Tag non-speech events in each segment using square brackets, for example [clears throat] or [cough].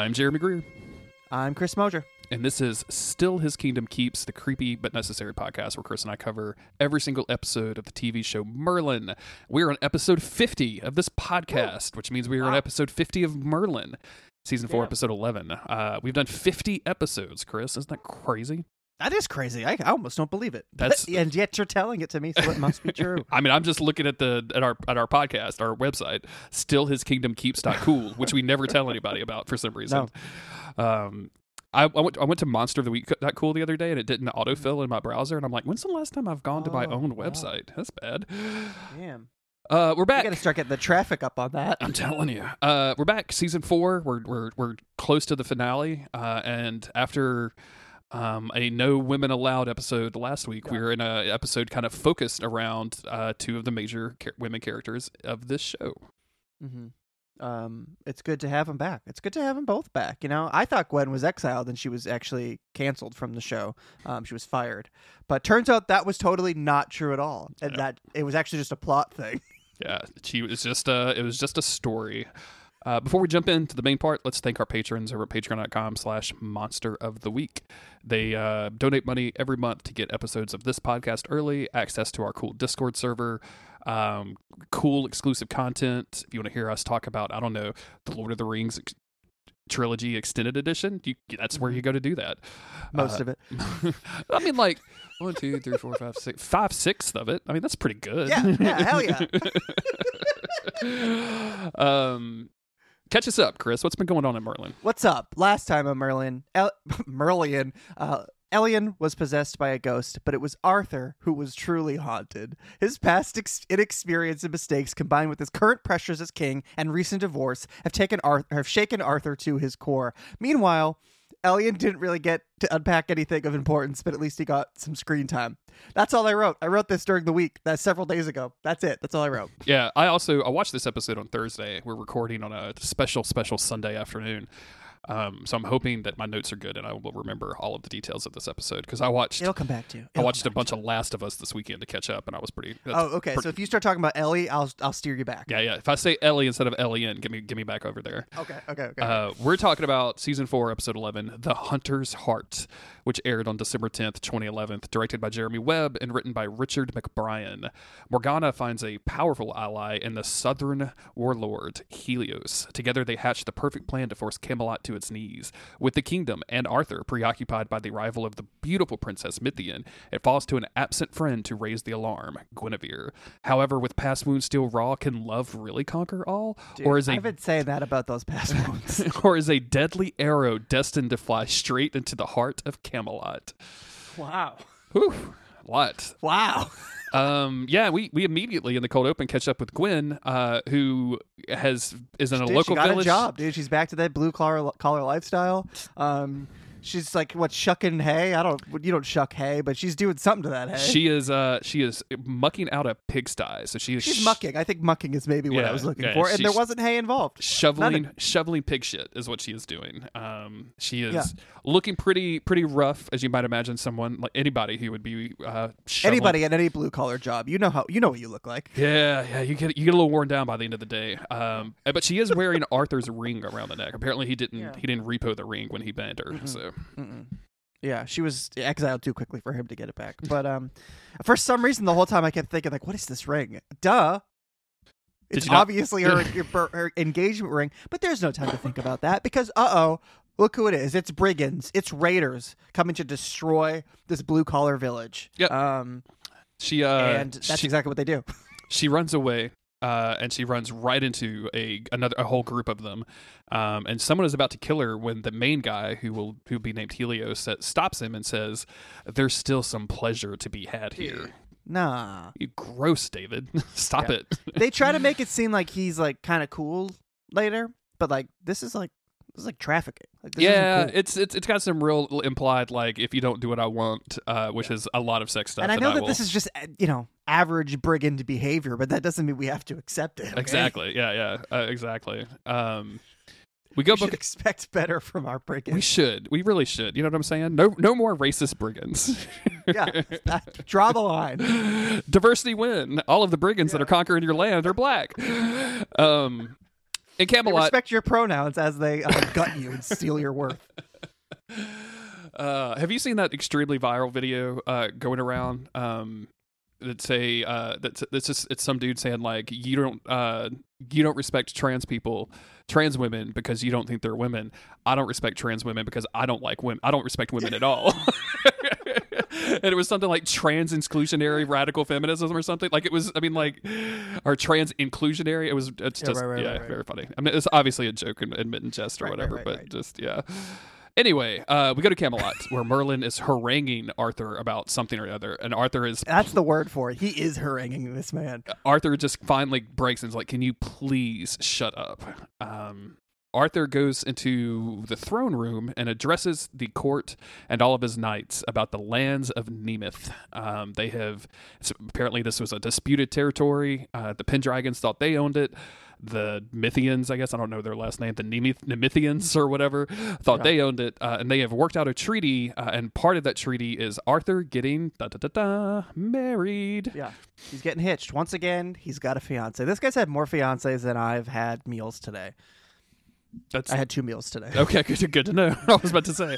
I'm Jeremy Greer, I'm Chris Moser. and this is Still His Kingdom Keeps, the creepy but necessary podcast where Chris and I cover every single episode of the TV show Merlin. We're on episode 50 of this podcast, which means we are on episode 50 of Merlin, season 4, Damn. episode 11. Uh, we've done 50 episodes, Chris. Isn't that crazy? That is crazy. I, I almost don't believe it. That's- and yet you're telling it to me, so it must be true. [laughs] I mean, I'm just looking at the at our at our podcast, our website, still his kingdom keeps cool, [laughs] which we never tell anybody about for some reason. Um, I, I went I went to Monster of the Week that cool the other day, and it didn't autofill in my browser, and I'm like, when's the last time I've gone to my Oh, own wow. website? That's bad. Damn. Uh, we're back. got to start getting the traffic up on that. I'm telling you. Uh, we're back. Season four. We're we're we're close to the finale. Uh, and after um, a no women allowed episode last week, we were in a episode kind of focused around uh, two of the major char- women characters of this show. Mm-hmm. Um, it's good to have them back. It's good to have them both back. You know, I thought Gwen was exiled and she was actually canceled from the show. Um, she was fired, but turns out that was totally not true at all, and Yeah. that it was actually just a plot thing. Yeah, she was just a it was just a story. Uh, before we jump into the main part, let's thank our patrons over at patreon.com slash monster of the week. They uh, donate money every month to get episodes of this podcast early, access to our cool Discord server, um, cool exclusive content. If you want to hear us talk about, I don't know, the Lord of the Rings ex- trilogy extended edition, you, that's where you go to do that. Most Uh, of it. [laughs] I mean, like one, two, three, four, five, six, five sixths of it. I mean, that's pretty good. Yeah, yeah, hell yeah. [laughs] um, catch us up, Chris. What's been going on at Merlin? What's up? Last time on Merlin, El- [laughs] Merlian, uh, Elyan was possessed by a ghost, but it was Arthur who was truly haunted. His past ex- inexperience and mistakes, combined with his current pressures as king and recent divorce, have taken Arthur have shaken Arthur to his core. Meanwhile, Elyan didn't really get to unpack anything of importance, but at least he got some screen time. That's all I wrote. I wrote this during the week. That's several days ago. That's it. That's all I wrote. Yeah, I also I watched this episode on Thursday. We're recording on a special special Sunday afternoon. Um, so I'm hoping that my notes are good and I will remember all of the details of this episode because I watched It'll come back to you. I It'll watched a bunch of Last of Us this weekend to catch up and I was pretty. to you. that's Oh, okay. pretty- So if you start talking about Ellie, I'll I'll steer you back. yeah, yeah. If I say Ellie instead of Ellie, and get me get me back over there. Okay. Okay. Okay. Uh, we're talking about season four, episode 11, The Hunter's Heart, which aired on December 10th, 2011, directed by Jeremy Webb and written by Richard McBrien. Morgana finds a powerful ally in the southern warlord, Helios. Together, they hatch the perfect plan to force Camelot to its knees. With the kingdom and Arthur preoccupied by the arrival of the beautiful Princess Mithian, it falls to an absent friend to raise the alarm, Guinevere. However, with past wounds still raw, can love really conquer all? Dude, or is a I've been saying that about those past [laughs] ones. or is a deadly arrow destined to fly straight into the heart of Camelot. Wow. Whew, lot. Wow. [laughs] Um, yeah, we, we immediately in the cold open catch up with Gwen, uh, who has is in a Dude, local she got village. a job, dude. She's back to that blue collar collar lifestyle. Um, she's like what shucking hay. I don't. You don't shuck hay, but she's doing something to that hay. She is uh she is mucking out a pigsty, so she is she's sh- mucking. I think mucking is maybe what Yeah, I was looking yeah, for, and there wasn't hay involved. shoveling shoveling pig shit is what she is doing. Um, she is Yeah. looking pretty pretty rough, as you might imagine. Someone like anybody who would be uh shoveling Anybody at any blue collar job, you know how you know what you look like. Yeah, yeah, you get you get a little worn down by the end of the day. Um, but she is wearing [laughs] Arthur's ring around the neck. Apparently, he didn't Yeah. he didn't repo the ring when he banned her. So Mm-mm. Yeah, she was exiled too quickly for him to get it back. But um, for some reason, the whole time I kept thinking, like, what is this ring? Duh. It's obviously her, [laughs] her, her engagement ring, but there's no time to think about that because, uh oh, look who it is. It's brigands, it's raiders coming to destroy this blue collar village. Yep. Um, she uh and that's she, exactly what they do. she runs away. Uh, and she runs right into a another a whole group of them, um, and someone is about to kill her when the main guy, who will who will be named Helios, stops him and says, "There's still some pleasure to be had here." Nah. You gross, David. [laughs] Stop Yeah. it. They try to [laughs] make it seem like he's like kind of cool later, but like this is like this is like trafficking. Like this yeah, cool. it's it's it's got some real implied like if you don't do what I want, uh, which is a lot of sex stuff. and I that know that will- this is just uh, you know average brigand behavior, but that doesn't mean we have to accept it. okay? exactly yeah yeah uh, exactly. Um, we go We should book. expect better from our brigands. We should. We really should. You know what I'm saying? No, no more racist brigands. [laughs] yeah, that- draw the line. [laughs] Diversity win. All of the brigands that are conquering your land are black. Um, In They Camelot, respect your pronouns as they uh, gut you and steal your worth. [laughs] Uh, have you seen that extremely viral video uh, going around? Um, that say uh, that's that's just it's some dude saying like you don't uh, you don't respect trans people, trans women because you don't think they're women. I don't respect trans women because I don't like women. I don't respect women at all. [laughs] [laughs] [laughs] and it was something like trans inclusionary radical feminism or something. Like it was, I mean, like or trans inclusionary. It was it's Yeah, just right, right, yeah, right, very funny. I mean, it's obviously a joke and admit and jest or whatever, but just yeah. Anyway, uh, we go to Camelot where Merlin is haranguing Arthur about something or other, and Arthur is That's the word for it. He is haranguing this man. Arthur just finally breaks and is like, "Can you please shut up?" Um, Arthur goes into the throne room and addresses the court and all of his knights about the lands of Nemeth. Um, they have so apparently this was a disputed territory. Uh, the Pendragons thought they owned it. The Mithians, I guess I don't know their last name, the Nemeth- Nemithians or whatever, thought Yeah. they owned it, uh, and they have worked out a treaty. Uh, and part of that treaty is Arthur getting da da da da married. Yeah. He's getting hitched. Once again, he's got a fiance. This guy's had more fiancés than I've had meals today. That's I had two meals today. Okay, [laughs] good, good to know. [laughs] I was about to say,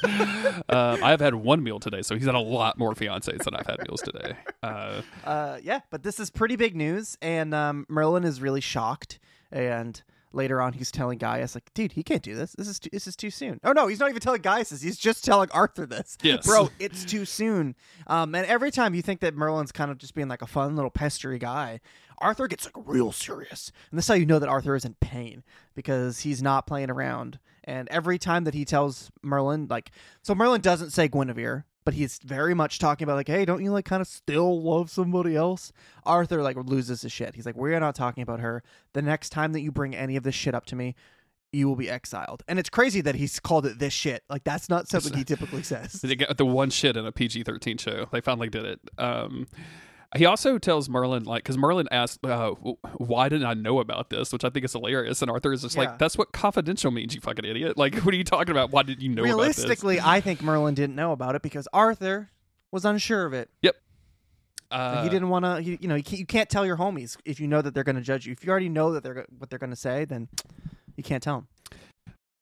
uh, I've had one meal today, so he's had a lot more fiancés than I've had meals today. Uh, Uh, yeah, but this is pretty big news, and um, Merlin is really shocked. And later on, he's telling Gaius, like, "Dude, he can't do this. This is too, this is too soon." Oh no, he's not even telling Gaius this. He's just telling Arthur this. Yes. bro, it's too soon. Um, and every time you think that Merlin's kind of just being like a fun little pestery guy, Arthur gets like real serious, and this is how you know that Arthur is in pain because he's not playing around. And every time that he tells Merlin, like, so Merlin doesn't say Guinevere, but he's very much talking about like, hey, don't you like kind of still love somebody else? Arthur like loses his shit. He's like, we're not talking about her. The next time that you bring any of this shit up to me, you will be exiled. And it's crazy that he's called it this shit. Like that's not something he [laughs] typically says. the one shit in a PG thirteen show. They finally did it. Um, he also tells Merlin like because Merlin asked, uh, "Why didn't I know about this?" Which I think is hilarious. And Arthur is just Yeah. like, "That's what confidential means, you fucking idiot! Like, what are you talking about? Why did you know about this?" Realistically, I think Merlin didn't know about it because Arthur was unsure of it. Yep. Uh, he didn't want to. You know, you can't, you can't tell your homies if you know that they're going to judge you. If you already know that they're what they're going to say, then you can't tell them.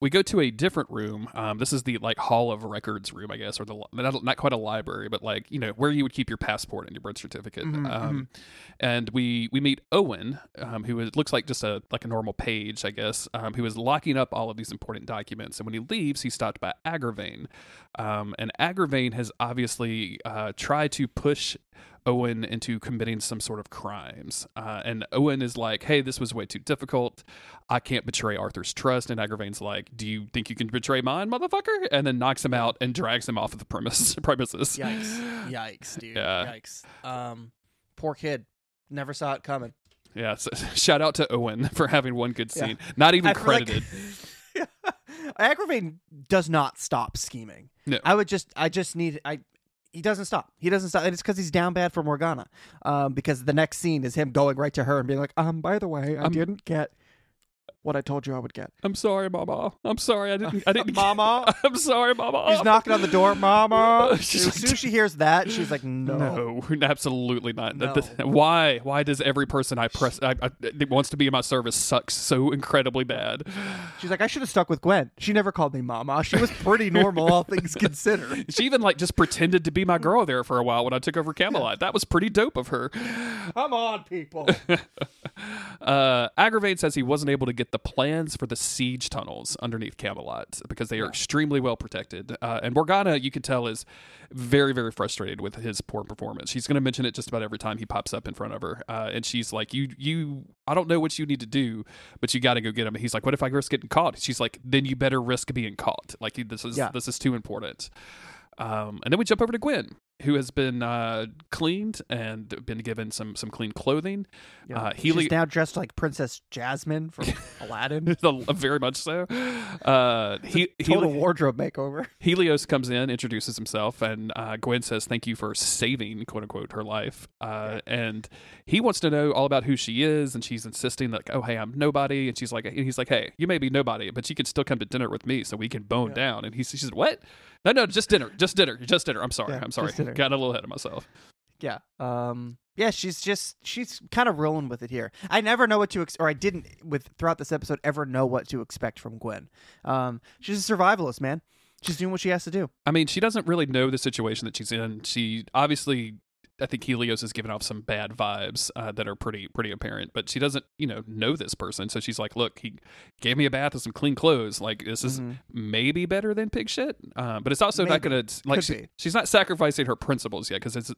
We go to a different room. Um, this is the like Hall of Records room, I guess, or the not, not quite a library, but like you know where you would keep your passport and your birth certificate. Mhm, um, And we we meet Owen, um, who is, looks like just a like a normal page, I guess, um, who is locking up all of these important documents. And when he leaves, he's stopped by Agravain, um, and Agravain has obviously uh, tried to push. Owen into committing some sort of crimes. Uh, and Owen is like, hey, this was way too difficult. I can't betray Arthur's trust. And Agravain's like, do you think you can betray mine, motherfucker? And then knocks him out and drags him off of the premise, [laughs] premises. Yikes! [gasps] Yikes, dude! Yeah. Yikes! Um, poor kid. Never saw it coming. Yeah, so [laughs] shout out to Owen for having one good Yeah. scene. Not even feel like- credited. [laughs] Agravain does not stop scheming. No. I would just, I just need, I. He doesn't stop. He doesn't stop. And it's because he's down bad for Morgana. Um, because the next scene is him going right to her and being like, um, by the way, I Um, didn't get what I told you I would get. I'm sorry, Mama. I'm sorry. I didn't. I didn't. [laughs] Mama. [laughs] I'm sorry, Mama. She's knocking on the door, Mama. [laughs] She's as like- soon as she hears that, she's like, no. No, absolutely not. No. why? Why does every person I press I, I, that wants to be in my service sucks so incredibly bad? She's like, I should have stuck with Gwen. She never called me Mama. She was pretty normal, all things considered. She even like just pretended to be my girl there for a while when I took over Camelot. That was pretty dope of her. Come on, people. Uh, says he wasn't able to get the plans for the siege tunnels underneath Camelot because they are extremely well protected. Uh, and Morgana, you can tell, is very, very frustrated with his poor performance. She's going to mention it just about every time he pops up in front of her. Uh, and she's like, "You, you, I don't know what you need to do, but you got to go get him." And he's like, "What if I risk getting caught?" She's like, "Then you better risk being caught. Like this is Yeah. this is too important." Um, and then we jump over to Gwen, who has been uh, cleaned and been given some some clean clothing. Uh, Healy, She's now dressed like Princess Jasmine from [laughs] Aladdin. very much so. Uh, he, Total Heli- wardrobe makeover. [laughs] Helios comes in, introduces himself, and uh, Gwen says, "Thank you for saving quote unquote her life." Uh, and he wants to know all about who she is, and she's insisting like, "Oh, hey, I'm nobody," and she's like, and he's like, "Hey, you may be nobody, but you can still come to dinner with me, so we can bone Yeah. down." And he she said, "What? No, no, just dinner, just dinner, just dinner. I'm sorry, Yeah, I'm sorry, got a little ahead of myself." Yeah. Um. Yeah, she's just she's kind of rolling with it here. I never know what to ex- or I didn't with throughout this episode ever know what to expect from Gwen. Um, she's a survivalist, man. She's doing what she has to do. I mean, she doesn't really know the situation that she's in. She obviously, I think Helios has given off some bad vibes uh, that are pretty pretty apparent, but she doesn't, you know, know this person. So she's like, "Look, he gave me a bath and some clean clothes. Like this is Mhm. maybe better than pig shit, uh, but it's also not gonna like Could she, be. she's not sacrificing her principles yet because it's a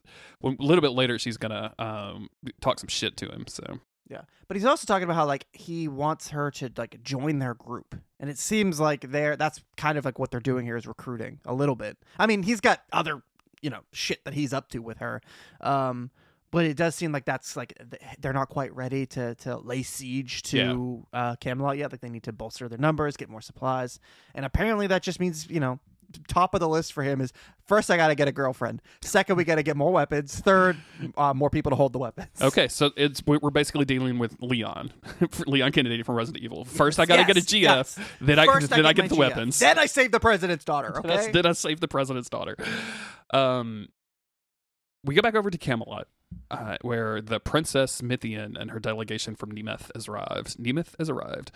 little bit later she's gonna um, talk some shit to him. So Yeah, but he's also talking about how like he wants her to like join their group, and it seems like they're that's kind of like what they're doing here is recruiting a little bit. I mean, he's got other you know shit that he's up to with her, um, but it does seem like that's like they're not quite ready to to lay siege to uh, Camelot yet. Like they need to bolster their numbers, get more supplies, and apparently that just means you know. Top of the list for him is first I got to get a girlfriend. Second, we got to get more weapons. Third, uh, more people to hold the weapons. okay, so it's we- we're basically dealing with Leon, [laughs] Leon Kennedy from Resident Evil. First, I gotta get a GF, yes. then I First then I, my get the GF. weapons. Then I save the president's daughter. [laughs] Then I- Okay. Then I save the president's daughter. Um, we go back over to Camelot, uh, where the Princess Mithian and her delegation from Nemeth has arrived. Nemeth has arrived.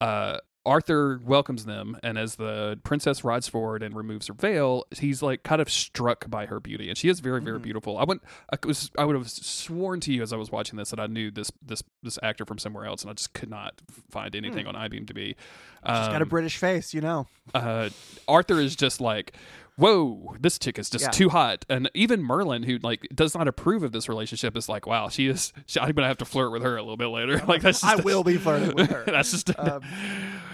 Uh, Arthur welcomes them, and as the princess rides forward and removes her veil, he's like kind of struck by her beauty, and she is very, very Mhm. beautiful. I went, I was, I would have sworn to you as I was watching this that I knew this, this, this actor from somewhere else, and I just could not find anything on IMDb. She's got a Um, British face, you know. uh, Arthur is just like, whoa, this chick is just Yeah. too hot. And even Merlin, who like does not approve of this relationship, is like, wow, she is. She, I'm gonna have to flirt with her a little bit later. [laughs] like that's. Just, I will be flirting with her. [laughs] that's just. Um,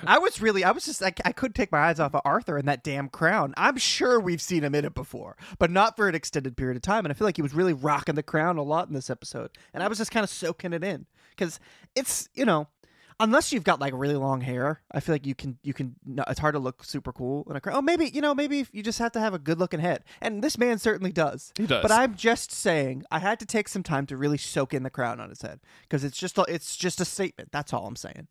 I was really, I was just like, I couldn't take my eyes off of Arthur and that damn crown. I'm sure we've seen him in it before, but not for an extended period of time. And I feel like he was really rocking the crown a lot in this episode. And I was just kind of soaking it in because it's, you know, unless you've got like really long hair, I feel like you can, you can, no, it's hard to look super cool in a crown. Oh, maybe, you know, maybe you just have to have a good looking head. And this man certainly does. he does. But I'm just saying, I had to take some time to really soak in the crown on his head because it's just a, it's just a statement. That's all I'm saying.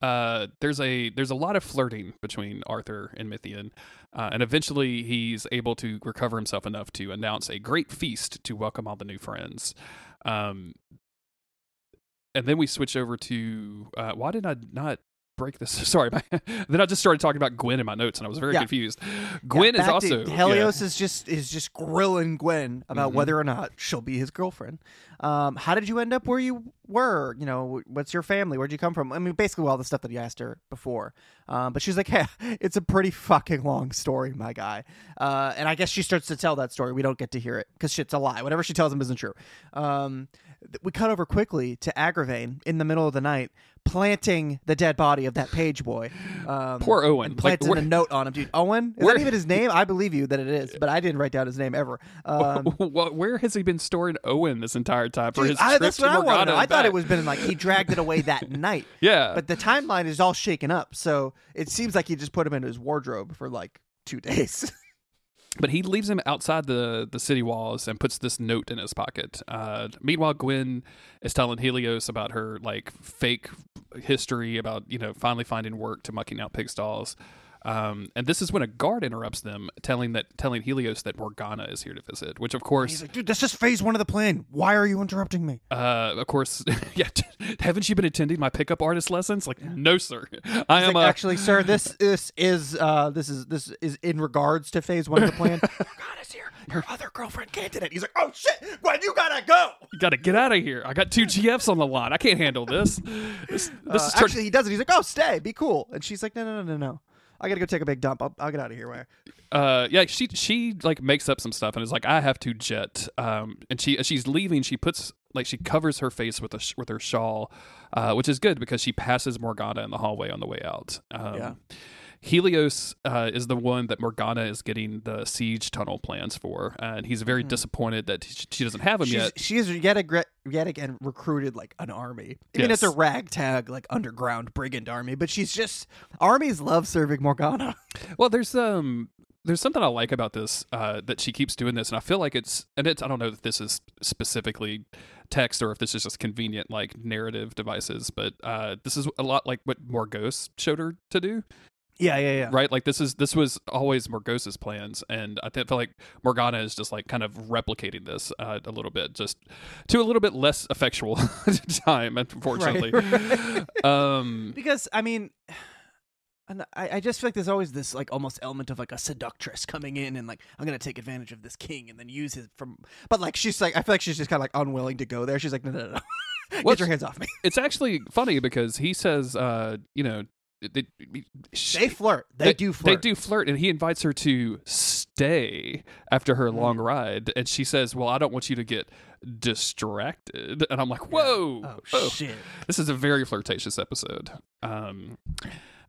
uh, there's a there's a lot of flirting between Arthur and Mithian, uh, and eventually he's able to recover himself enough to announce a great feast to welcome all the new friends. Um, and then we switch over to uh, why did I not break this? [laughs] Sorry, my, then I just started talking about Gwen in my notes, and I was very Yeah. confused. Gwen Yeah, is also to- yeah. Helios is just is just grilling Gwen about Mhm. whether or not she'll be his girlfriend. Um, how did you end up where you were? You know, what's your family? Where'd you come from? I mean, basically all the stuff that he asked her before. Um, but she's like, "Hey, [laughs] it's a pretty fucking long story, my guy." Uh, and I guess she starts to tell that story. We don't get to hear it because shit's a lie. Whatever she tells him isn't true. Um, we cut over quickly to Agravain in the middle of the night, planting the dead body of that page boy. Um, Poor Owen. and Like, planting where- a note on him, dude. Owen is where- that even his name? I believe you that it is, but I didn't write down his name ever. Um, [laughs] Wh- where has he been storing Owen this entire time for dude, his I, that's to what I Morgana want to know. I thought it was been like he dragged it away that [laughs] night, yeah, but the timeline is all shaken up. So it seems like he just put him in his wardrobe for like two days. [laughs] But he leaves him outside the, the city walls and puts this note in his pocket. Uh, meanwhile, Gwen is telling Helios about her like fake history about you know finally finding work to mucking out pig stalls. Um, and this is when a guard interrupts them, telling that telling Helios that Morgana is here to visit. Which of He's course, like, dude, that's just phase one of the plan. Why are you interrupting me? uh, of course, [laughs] yeah. haven't you been attending my pickup artist lessons? Like, no, sir. I He's am like, a actually, sir, this [laughs] this is uh this is this is in regards to phase one of the plan. [laughs] Morgana's here. Your other girlfriend candidate. He's like, oh shit, Gwen, you gotta go. You got to get out of here. I got two GFs on the line. I can't handle this. This, this Uh, is turn- actually, he does it. He's like, "Oh, stay, be cool," and she's like, "No, no, no, no, no. I gotta go take a big dump. I'll, I'll get out of here." Where? uh yeah she she like makes up some stuff and is like i have to jet um and she as she's leaving she puts like she covers her face with a sh- with her shawl uh which is good because she passes morgana in the hallway on the way out um Yeah. Helios uh, is the one that Morgana is getting the siege tunnel plans for, and he's very disappointed that she doesn't have them She's, yet. she is yet, agre- yet again recruited like an army. I mean, it's a ragtag like underground brigand army, but she's just armies love serving Morgana. Well, there's um there's something I like about this uh, that she keeps doing this, and I feel like it's and it's I don't know if this is specifically text or if this is just convenient like narrative devices, but uh, this is a lot like what Morgause showed her to do. Yeah, yeah, yeah. right? Like this is this was always Morgause's plans, and I think feel like Morgana is just like kind of replicating this uh, a little bit, just to a little bit less effectual [laughs] time, unfortunately. Right, [laughs] Um, Because I mean, and I, I just feel like there's always this like almost element of like a seductress coming in and like I'm gonna take advantage of this king and then use his from. But like she's like I feel like she's just kind of like unwilling to go there. She's like no no no. Well, [laughs] get your hands off me. it's actually funny because he says, uh, you know, they, They flirt. They, do flirt. They do flirt, and he invites her to stay after her long ride, and she says, "Well, I don't want you to get distracted." And I'm like, "Whoa, Oh, oh, shit. this is a very flirtatious episode." Um,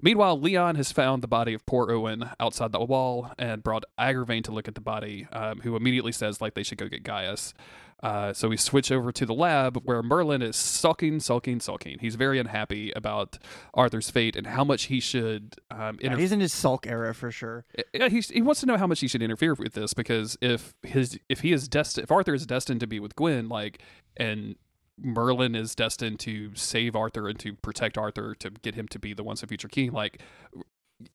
meanwhile, Leon has found the body of poor Owen outside the wall and brought Agravain to look at the body, um, who immediately says like they should go get Gaius. Uh, so we switch over to the lab where Merlin is sulking, sulking, sulking. He's very unhappy about Arthur's fate and how much he should um, Yeah, he's in his sulk era for sure. Yeah, he's, he wants to know how much he should interfere with this because if his if he is destined if Arthur is destined to be with Gwen like and Merlin is destined to save Arthur and to protect Arthur to get him to be the once and future king like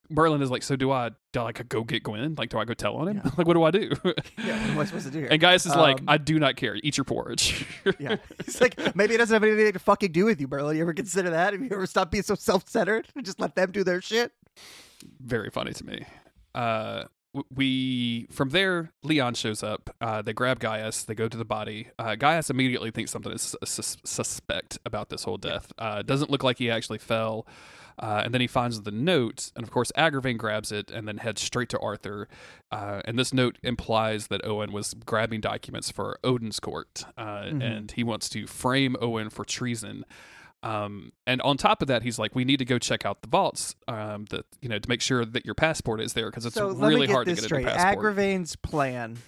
Merlin is like so do I do I like go get Gwen like do I go tell on him Yeah. [laughs] like what do I do Yeah, what am I supposed to do here? and Gaius is like Um, I do not care eat your porridge [laughs] yeah, [laughs] he's like maybe it doesn't have anything to fucking do with you, Merlin. You ever consider that? Have you ever stopped being so self-centered and just let them do their shit? very funny to me. Uh, we from there, Leon shows up. Uh, they grab Gaius. They go to the body. Uh, Gaius immediately thinks something is sus- suspect about this whole death. Uh, it doesn't look like he actually fell. Uh, and then he finds the note, and of course, Agravain grabs it and then heads straight to Arthur. Uh, and this note implies that Owen was grabbing documents for Odin's court, uh, Mhm. and he wants to frame Owen for treason. Um, and on top of that, he's like, "We need to go check out the vaults, um, that you know, to make sure that your passport is there because it's so really hard to get straight. a passport." Agravain's plan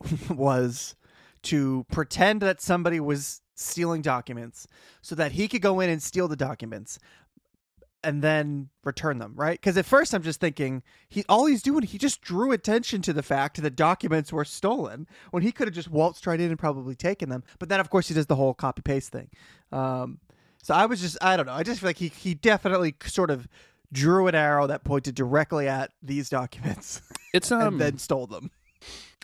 [laughs] was to pretend that somebody was stealing documents so that he could go in and steal the documents and then return them, right? Because at first I'm just thinking he all he's doing he just drew attention to the fact that documents were stolen when he could have just waltzed right in and probably taken them. But then of course he does the whole copy paste thing. Um, so I was just I don't know. I just feel like he he definitely sort of drew an arrow that pointed directly at these documents [laughs] it's um, and then stole them.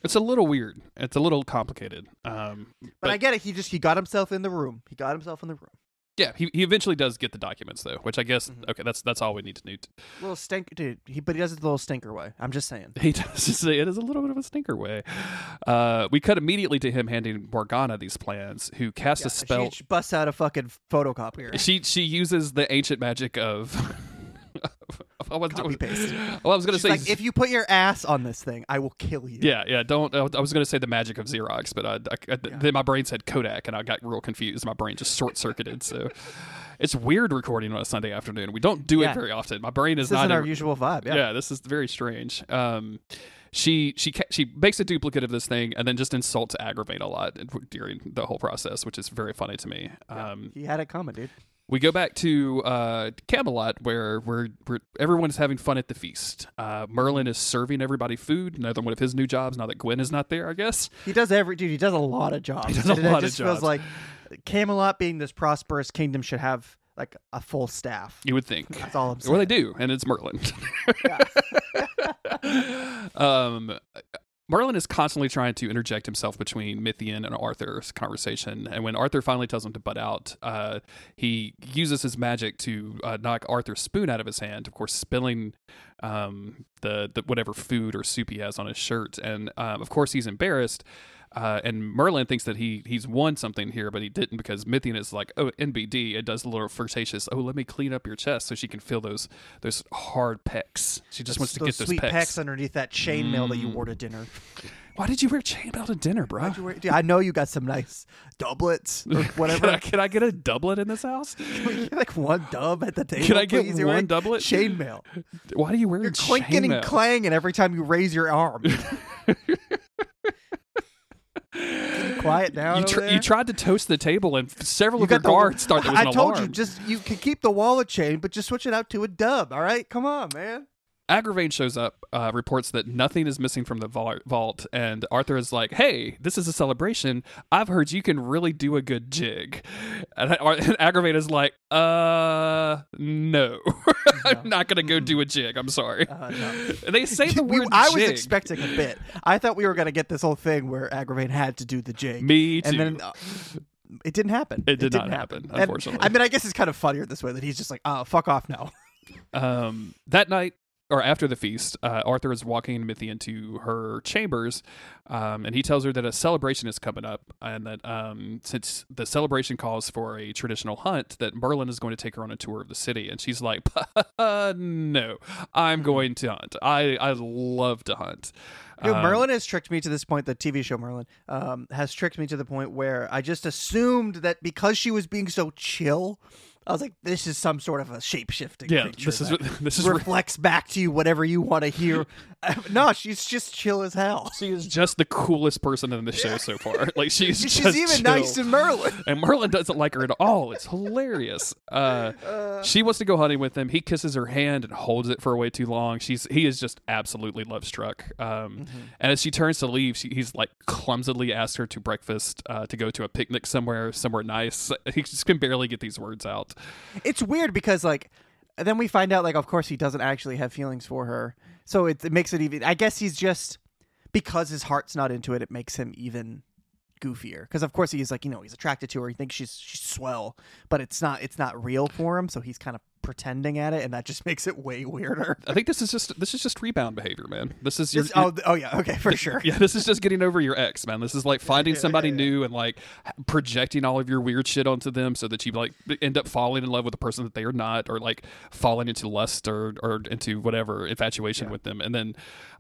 it's a little weird. It's a little complicated. Um, But, But- I get it. He just he got himself in the room. He got himself in the room. Yeah, he, he eventually does get the documents though, which I guess Mhm. okay, that's that's all we need to do. Little stink, dude. He but he does it the little stinker way. I'm just saying. He [laughs] does say it is a little bit of a stinker way. Uh, we cut immediately to him handing Morgana these plans, who casts Yeah, a spell. She busts out a fucking photocopier. She she uses the ancient magic of. [laughs] [laughs] I was, Copy paste. Well, I was gonna She's say like, if you put your ass on this thing, I will kill you. Yeah, yeah. Don't. I was going to say the magic of Xerox, but I, I, I- Yeah. then my brain said Kodak, and I got real confused. My brain just short circuited. so [laughs] it's weird recording on a Sunday afternoon. We don't do Yeah. it very often. My brain is This isn't not. our in- usual vibe. yeah. Yeah. this is very strange. Um, she she she makes a duplicate of this thing and then just insults Aggravate a lot during the whole process, which is very funny to me. Um, He had it coming, dude. We go back to uh, Camelot, where we're, we're everyone's having fun at the feast. Uh, Merlin is serving everybody food. Another one of his new jobs. Now that Gwen is not there, I guess. He does every dude. He does a lot of jobs. He does a And it lot of just feels like Camelot, being this prosperous kingdom, should have like a full staff. You would think. That's all I'm saying. Well, they do, and it's Merlin. [laughs] [laughs] um, Merlin is constantly trying to interject himself between Mithian and Arthur's conversation, and when Arthur finally tells him to butt out, uh, he uses his magic to uh, knock Arthur's spoon out of his hand. Of course, spilling um, the, the whatever food or soup he has on his shirt, and um, of course he's embarrassed. Uh, and Merlin thinks that he he's won something here, but he didn't because Mithian is like, oh, NBD. It does a little flirtatious. Oh, let me clean up your chest so she can feel those those hard pecs. She just wants to those get those sweet pecs. pecs underneath that chainmail that you Mm. wore to dinner. Why did you wear chainmail to dinner, bro? Wear- Dude, I know you got some nice doublets [laughs] or Can I, whatever. can I get a doublet in this house? [laughs] Get, like one dub at the table. Can I get please? One doublet? Chainmail. Why do you wear You're clinking and clanging every time you raise your arm. [laughs] Quiet down. You, tr- you tried to toast the table, and several You of your the- guards thought there was I an told you, alarm. just you can keep the wallet chain, but just switch it out to a dub. All right, come on, man. Agravain shows up, uh, reports that nothing is missing from the vault, and Arthur is like, "Hey, this is a celebration. I've heard you can really do a good jig." And, [laughs] and Agravain is like, "Uh, no, [laughs] I'm not gonna go do a jig. I'm sorry." Uh, no. [laughs] They say the We- word I was jig. expecting a bit. I thought we were gonna get this whole thing where Agravain had to do the jig, Me too. and then uh, it didn't happen. It did didn't not happen, And, unfortunately. I mean, I guess it's kind of funnier this way that he's just like, "Oh, fuck off now." Um, that night, or after the feast, uh, Arthur is walking Mithy into her chambers, um, and he tells her that a celebration is coming up, and that um, since the celebration calls for a traditional hunt, that Merlin is going to take her on a tour of the city. And she's like, [laughs] "No, I'm going to hunt. I I love to hunt." Dude, Um, Merlin has tricked me to this point. The TV show Merlin um, has tricked me to the point where I just assumed that because she was being so chill, I was like, "This is some sort of a shape shifting Yeah, creature." this is [laughs] this is reflects back to you whatever you want to hear. [laughs] [laughs] no, she's just chill as hell. she is just the coolest person in the show so far. Like she's She's even chill. nice to Merlin. and Merlin doesn't like her at all. It's hilarious. Uh, she wants to go hunting with him. He kisses her hand and holds it for way too long. She's he is just absolutely love struck. Um, And as she turns to leave, she, he's like clumsily asks her to breakfast uh, to go to a picnic somewhere somewhere nice. He just can barely get these words out. It's weird because like then we find out like of course he doesn't actually have feelings for her. So it, it makes it even I guess he's just because his heart's not into it it makes him even goofier. Because of course he's like you know he's attracted to her. He thinks she's she's swell but it's not it's not real for him. So he's kind of pretending at it and that just [laughs] makes it way weirder I think this is just this is just rebound behavior, man. This is your, This- oh, oh yeah okay for sure Yeah, this is just getting over your ex, man. This is like finding somebody new and like projecting all of your weird shit onto them so that you like end up falling in love with a person that they are not or like falling into lust or or into whatever infatuation with them and then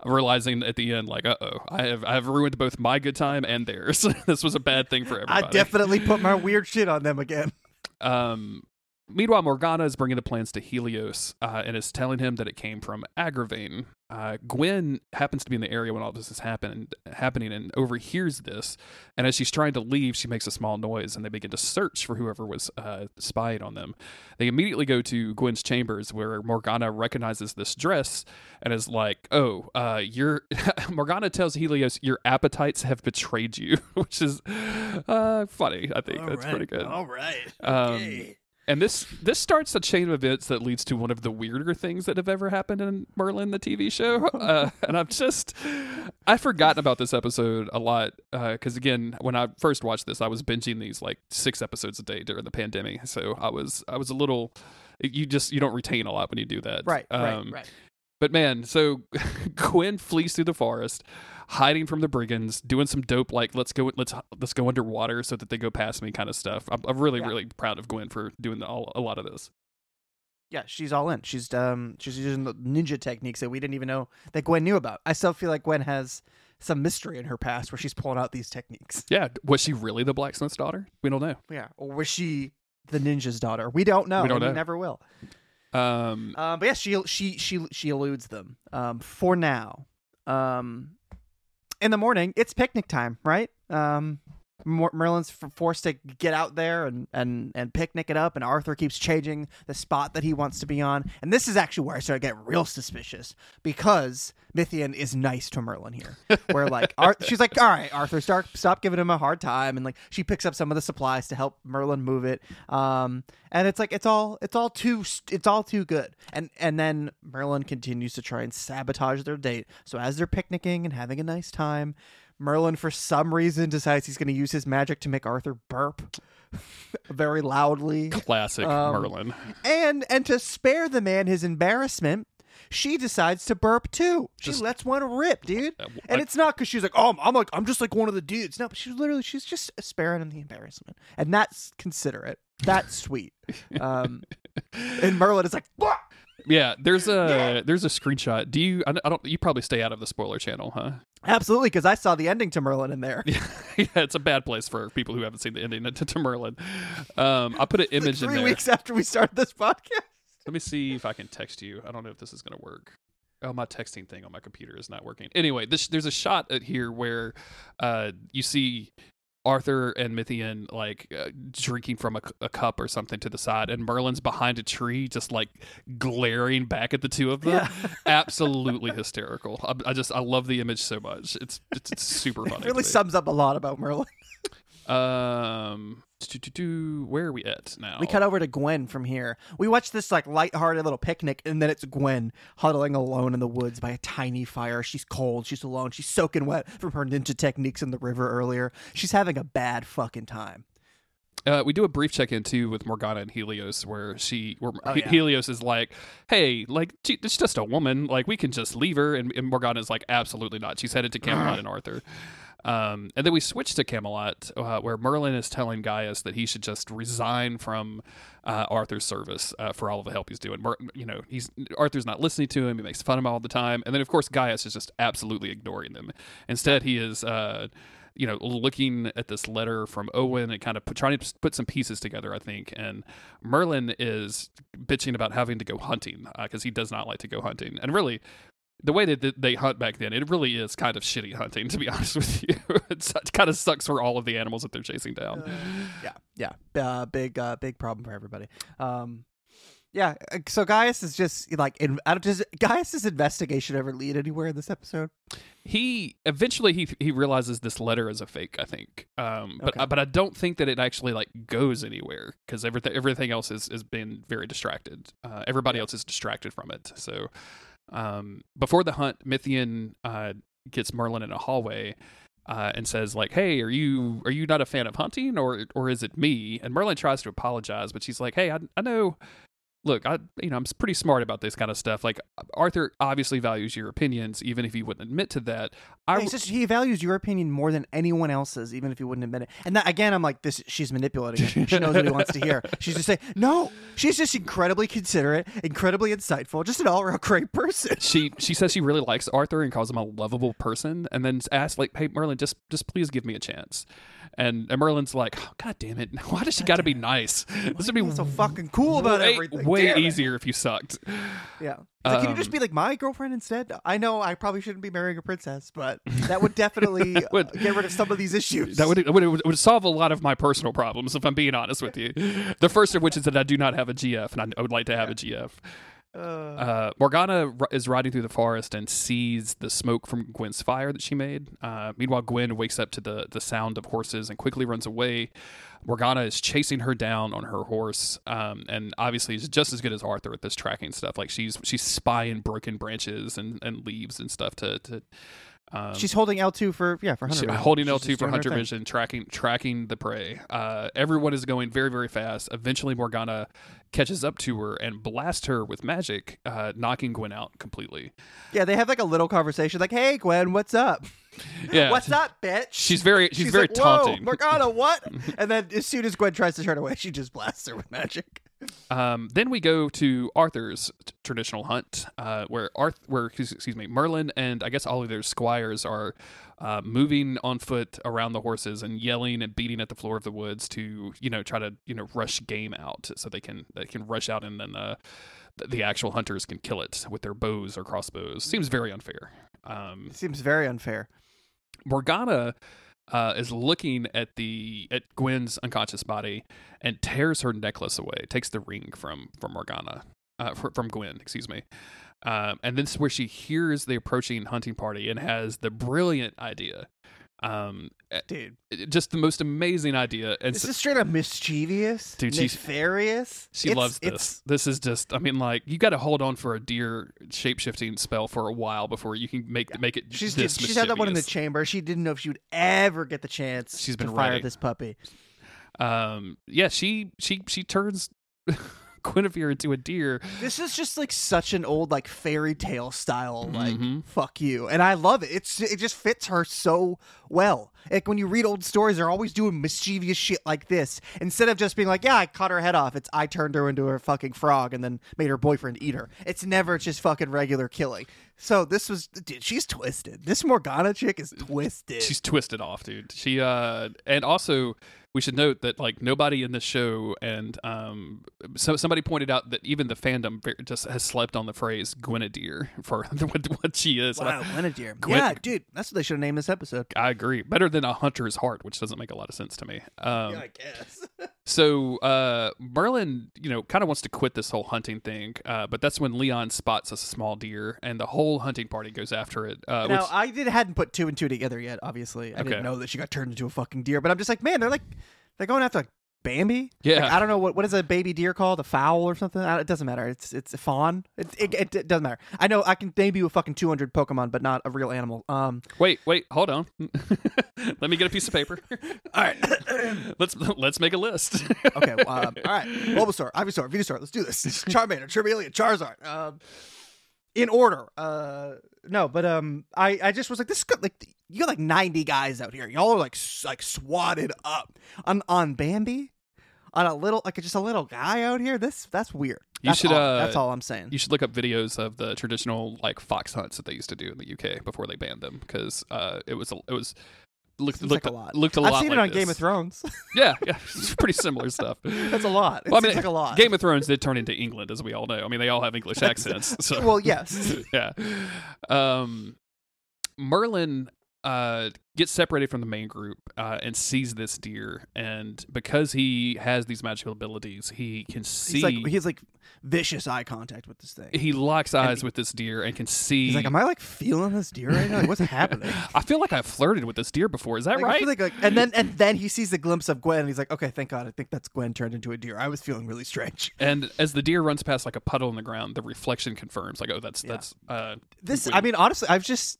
realizing at the end like, "Uh-oh, I have I have ruined both my good time and theirs. [laughs] this was a bad thing for everybody. I definitely put my weird shit on them again [laughs] Um, meanwhile, Morgana is bringing the plans to Helios uh, and is telling him that it came from Agravain. Uh, Gwen happens to be in the area when all this is happen- happening and overhears this. And as she's trying to leave, she makes a small noise and they begin to search for whoever was uh, spying on them. They immediately go to Gwen's chambers where Morgana recognizes this dress and is like, "Oh, uh, your [laughs] Morgana tells Helios your appetites have betrayed you," [laughs] which is uh, funny. I think that's pretty good. all right Um, and this this starts a chain of events that leads to one of the weirder things that have ever happened in Merlin the TV show. [laughs] Uh, and I've just I've forgotten about this episode a lot because again, when I first watched this, I was binging these like six episodes a day during the pandemic. So I was I was a little. You just you don't retain a lot when you do that. right right Um, right But man, so [laughs] Gwen flees through the forest, hiding from the brigands, doing some dope like let's go let's let's go underwater so that they go past me kind of stuff. I'm, I'm really Yeah. really proud of Gwen for doing all, a lot of this. Yeah, she's all in. She's um she's using the ninja techniques that we didn't even know that Gwen knew about. I still feel like Gwen has some mystery in her past where she's pulling out these techniques. Yeah, was she really the blacksmith's daughter? We don't know. Yeah, or was she the ninja's daughter? We don't know. We don't know. never will. Um, Um, but yeah, she she she she eludes them. Um, for now. Um, in the morning, it's picnic time, right? Um, Merlin's forced to get out there and, and, and picnic it up, and Arthur keeps changing the spot that he wants to be on. And this is actually where I start to get real suspicious because Mithian is nice to Merlin here. Where like Ar- [laughs] she's like, "All right, Arthur, start stop giving him a hard time," and like she picks up some of the supplies to help Merlin move it. Um, and it's like it's all it's all too it's all too good. And and then Merlin continues to try and sabotage their date. So as they're picnicking and having a nice time. Merlin, for some reason, decides he's going to use his magic to make Arthur burp [laughs] very loudly, classic Um, Merlin. and and to spare the man his embarrassment, she decides to burp too. She Just- lets one rip, dude. And it's not because she's like, oh, I'm, I'm like, I'm just like one of the dudes. No, but she's literally, she's just sparing him the embarrassment, and that's considerate. That's sweet. [laughs] Um, and Merlin is like, "What?" Yeah, there's a there's a screenshot. Do you? I I don't. You probably stay out of the spoiler channel, huh? absolutely, because I saw the ending to Merlin in there. [laughs] yeah, it's a bad place for people who haven't seen the ending to, to Merlin. Um, I put an [laughs] Like image in three there. weeks after we started this podcast. Let me see if I can text you. I don't know if this is going to work. Oh, my texting thing on my computer is not working. Anyway, this, there's a shot here where uh, you see Arthur and Mithian like uh, drinking from a, a cup or something to the side, and Merlin's behind a tree, just like glaring back at the two of them. Yeah. [laughs] Absolutely hysterical. I, I just I love the image so much. It's it's, it's super funny. It really sums up a lot about Merlin. Um, where are we at now? We cut over to Gwen from here. We watch this like lighthearted little picnic, and then it's Gwen huddling alone in the woods by a tiny fire. She's cold. She's alone. She's soaking wet from her ninja techniques in the river earlier. She's having a bad fucking time. Uh, we do a brief check in too with Morgana and Helios, where she, where Oh, yeah. Helios is like, "Hey, like she, it's just a woman. Like we can just leave her." And, and Morgana is like, "Absolutely not. She's headed to Camelot [sighs] and Arthur." Um, and then we switch to Camelot, uh, where Merlin is telling Gaius that he should just resign from uh, Arthur's service uh, for all of the help he's doing. Mer- you know, he's Arthur's not listening to him. He makes fun of him all the time, and then of course Gaius is just absolutely ignoring them. Instead, he is. Uh, you know, looking at this letter from Owen and kind of put, trying to put some pieces together, I think. And Merlin is bitching about having to go hunting because he does not like to go hunting. And really, the way that they hunt back then, it really is kind of shitty hunting, to be [laughs] honest with you. it kind of sucks for all of the animals that they're chasing down. Yeah, yeah, uh, big, uh, big problem for everybody. Um, yeah, uh, so Gaius is just like, in, does Gaius's investigation ever lead anywhere in this episode? he eventually he he realizes this letter is a fake. I think, um, but Okay. but I don't think that it actually like goes anywhere because everything everything else is is been very distracted. Uh, everybody else is distracted from it. So, um, before the hunt, Mithian uh, gets Merlin in a hallway. Uh, and says like, "Hey, are you are you not a fan of hunting, or or is it me?" And Merlin tries to apologize, but she's like, "Hey, I, I know look, I you know I'm pretty smart about this kind of stuff. Like Arthur obviously values your opinions, even if he wouldn't admit to that. I Yeah, just, he values your opinion more than anyone else's, even if he wouldn't admit it. And that, again, I'm like, this. She's manipulating. She knows what he wants to hear. [laughs] She's just saying, no. She's just incredibly considerate, incredibly insightful, just an all-around great person. she she says she really likes Arthur and calls him a lovable person, and then asks like, "Hey Merlin, just just please give me a chance." And, and Merlin's like, oh, "God damn it! [laughs] Why does she got to be nice? This would be so fucking cool about way, everything. way Damn it. easier if you sucked." Yeah. It's like, can you just Um, be like my girlfriend instead? I know I probably shouldn't be marrying a princess, but [laughs] that would definitely uh, Would- get rid of some of these issues. That would, it would it would solve a lot of my personal problems if I'm being honest with you. The first of which is that I do not have a GF, and I, I would like to have a GF. Uh, Uh, Morgana r- is riding through the forest and sees the smoke from Gwen's fire that she made. Uh, meanwhile, Gwen wakes up to the, the sound of horses and quickly runs away. Morgana is chasing her down on her horse, um, and obviously is just as good as Arthur at this tracking stuff. Like she's she's spying broken branches and, and leaves and stuff to to. Um, she's holding L2 for yeah for hunter. holding L2 for doing her hunter vision, tracking tracking the prey. Uh, everyone is going very very fast. Eventually, Morgana catches up to her and blasts her with magic, uh, knocking Gwen out completely. Yeah, they have like a little conversation, like, "Hey, Gwen, what's up? [laughs] Yeah, What's up, bitch?" She's very she's, very like, Whoa, taunting. Morgana, what? [laughs] and then as soon as Gwen tries to turn away, she just blasts her with magic. Um, then we go to Arthur's t- traditional hunt, uh, where Arth- where excuse me, Merlin and I guess all of their squires are uh, moving on foot around the horses and yelling and beating at the floor of the woods to you know try to you know rush game out so they can they can rush out and then uh, the actual hunters can kill it with their bows or crossbows. Seems very unfair. Um, Seems very unfair. Morgana uh, is looking at the at Gwen's unconscious body and tears her necklace away. Takes the ring from from Morgana, uh, fr- from Gwen, excuse me. Um, and this is where she hears the approaching hunting party and has the brilliant idea. Um, eh, Dude, just the most amazing idea. And this so- is straight up mischievous, Dude, she's- nefarious. she It's- loves this. it's- This is just, I mean, like you got to hold on for a deer shape shifting spell for a while before you can make make it. She's she's had that one in the chamber. She didn't know if she would ever get the chance. She's been to fire this puppy. um yeah she she she turns [laughs] Guinevere into a deer This is just like such an old like fairy tale style like Mhm. fuck you, and I love it. It's it just fits her so well. Like when you read old stories, they're always doing mischievous shit like this instead of just being like, yeah, I cut her head off. It's I turned her into a fucking frog and then made her boyfriend eat her. It's never just fucking regular killing. So this was dude, she's twisted. This Morgana chick is twisted. she's twisted off dude she uh and also we should note that like nobody in the show and um so somebody pointed out that even the fandom just has slept on the phrase Gwenideer for [laughs] what, what she is wow, Gwenideer. Gwen- yeah, dude, that's what they should have named this episode. I agree. Better than a hunter's heart, which doesn't make a lot of sense to me. Um, yeah, I guess. [laughs] So uh, Merlin, you know, kind of wants to quit this whole hunting thing, uh, but that's when Leon spots a small deer, and the whole hunting party goes after it. Uh, now which, I did hadn't put two and two together yet. Obviously, I Okay. didn't know that she got turned into a fucking deer. But I'm just like, man, they're like they're going after like Bambi. Yeah. Like, I don't know what what is a baby deer called? A fowl or something? I- It doesn't matter. It's it's a fawn. It, it, it, doesn't matter. I know I can name you a fucking 200 Pokemon, but not a real animal. Um. wait, wait, hold on. [laughs] Let me get a piece of paper. [laughs] All right. [laughs] let's let's make a list. okay. Well, um, all right. Bulbasaur, Ivysaur, Venusaur. Let's do this. Charmander, Charmeleon, Charizard. Um, in order. Uh, no, but um, I I just was like, this is good. Like you got like 90 guys out here. Y'all are like like swatted up on on Bambi. On a little, like just a little guy out here. This that's weird. You That's should, all, uh, that's all I'm saying. you should look up videos of the traditional like fox hunts that they used to do in the UK before they banned them because uh, it was a, it was looked looked like a lot. looked a I've lot seen like it on this. Game of Thrones. [laughs] [laughs] Yeah, yeah, it's pretty similar stuff. that's a lot. It Well, I mean, like a lot. Game of Thrones did turn into England, as we all know. I mean, they all have English [laughs] accents. So well, yes. yeah. Um, Merlin uh, gets separated from the main group uh, and sees this deer, and because he has these magical abilities, he can see. He's like he's like vicious eye contact with this thing. he locks eyes he- with this deer and can see. He's like, am I like feeling this deer right now? Like, what's [laughs] happening? I feel like I've flirted with this deer before. Is that Like, right? like, like, and then and then he sees the glimpse of Gwen, and he's like, okay, thank God, I think that's Gwen turned into a deer. I was feeling really strange. and as the deer runs past like a puddle in the ground, the reflection confirms, like, oh, that's Yeah. that's. Uh, This, Gwen. I mean, honestly, I've just.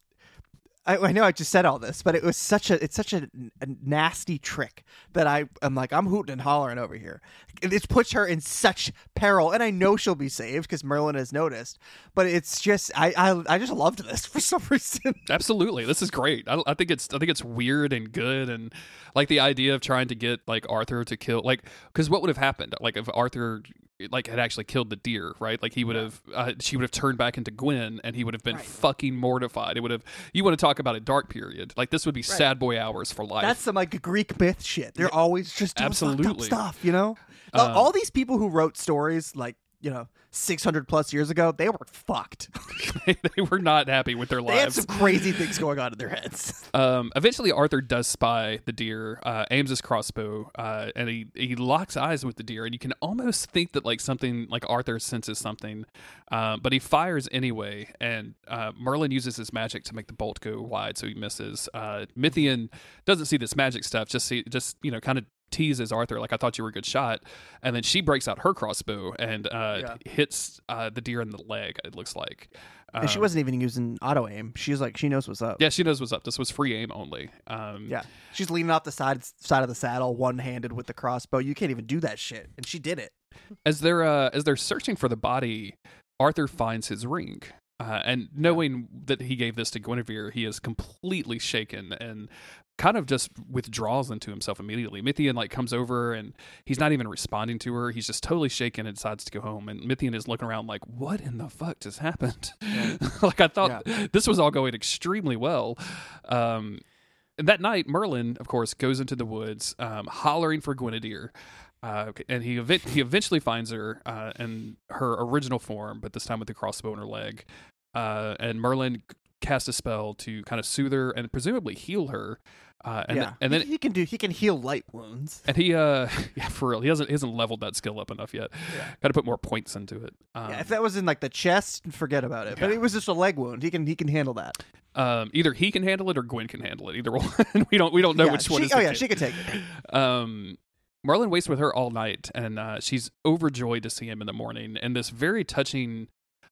I, I know I just said all this, but it was such a it's such a, a nasty trick that I am like I'm hooting and hollering over here. It- puts her in such peril, and I know she'll be saved because Merlin has noticed. But it's just I, I I just loved this [laughs] for some reason. Absolutely, this is great. I, I think it's I think it's weird and good, and like the idea of trying to get like Arthur to kill like because what would have happened like if Arthur like had actually killed the deer, right? Like he would have uh, she would have turned back into Gwen, and he would have been Right. fucking mortified. It would have you want to talk about a dark period? Like this would be sad boy hours for life. That's some like Greek myth shit. They're always just doing fucked up Absolutely. stuff, you know. Um, all these people who wrote stories like you know 600 plus years ago, they were fucked. [laughs] [laughs] they were not happy with their lives. they had some crazy things going on in their heads. [laughs] Um, eventually, Arthur does spy the deer, uh, aims his crossbow, uh, and he, he locks eyes with the deer. And you can almost think that like something like Arthur senses something, uh, but he fires anyway. And uh, Merlin uses his magic to make the bolt go wide, so he misses. Uh, Mithian doesn't see this magic stuff; just see just you know kind of teases Arthur like I thought you were a good shot, and then she breaks out her crossbow and uh, Yeah. hits uh, the deer in the leg. It looks like. and she Um, wasn't even using auto aim. She's like she knows what's up. Yeah, she knows what's up. This was free aim only. Um, Yeah. She's leaning off the side side of the saddle, one handed with the crossbow. You can't even do that shit, and she did it. as they're uh, as they're searching for the body, Arthur finds his ring, uh, and knowing that he gave this to Guinevere, he is completely shaken and kind of just withdraws into himself immediately. Mithian like comes over and he's not even responding to her. He's just totally shaken and decides to go home. And Mithian is looking around like, "What in the fuck just happened?" [laughs] like I thought this was all going extremely well. Um, and that night, Merlin, of course, goes into the woods, um, hollering for Guinevere. Uh, and he ev- he eventually finds her uh, in her original form, but this time with the crossbow in her leg. Uh, and Merlin casts a spell to kind of soothe her and presumably heal her. Uh, and, yeah, and then he, he can do. He can heal light wounds. and he uh [laughs] yeah for real he hasn't he hasn't leveled that skill up enough yet. Yeah. Got to put more points into it. Um, yeah, if that was in like the chest, forget about it. But Yeah. it was just a leg wound. He can he can handle that. um, either he can handle it or Gwen can handle it. Either [laughs] one. we don't we don't know yeah, which one she, is. Oh yeah, kid. she could take it. um Merlin waits with her all night and uh, she's overjoyed to see him in the morning and this very touching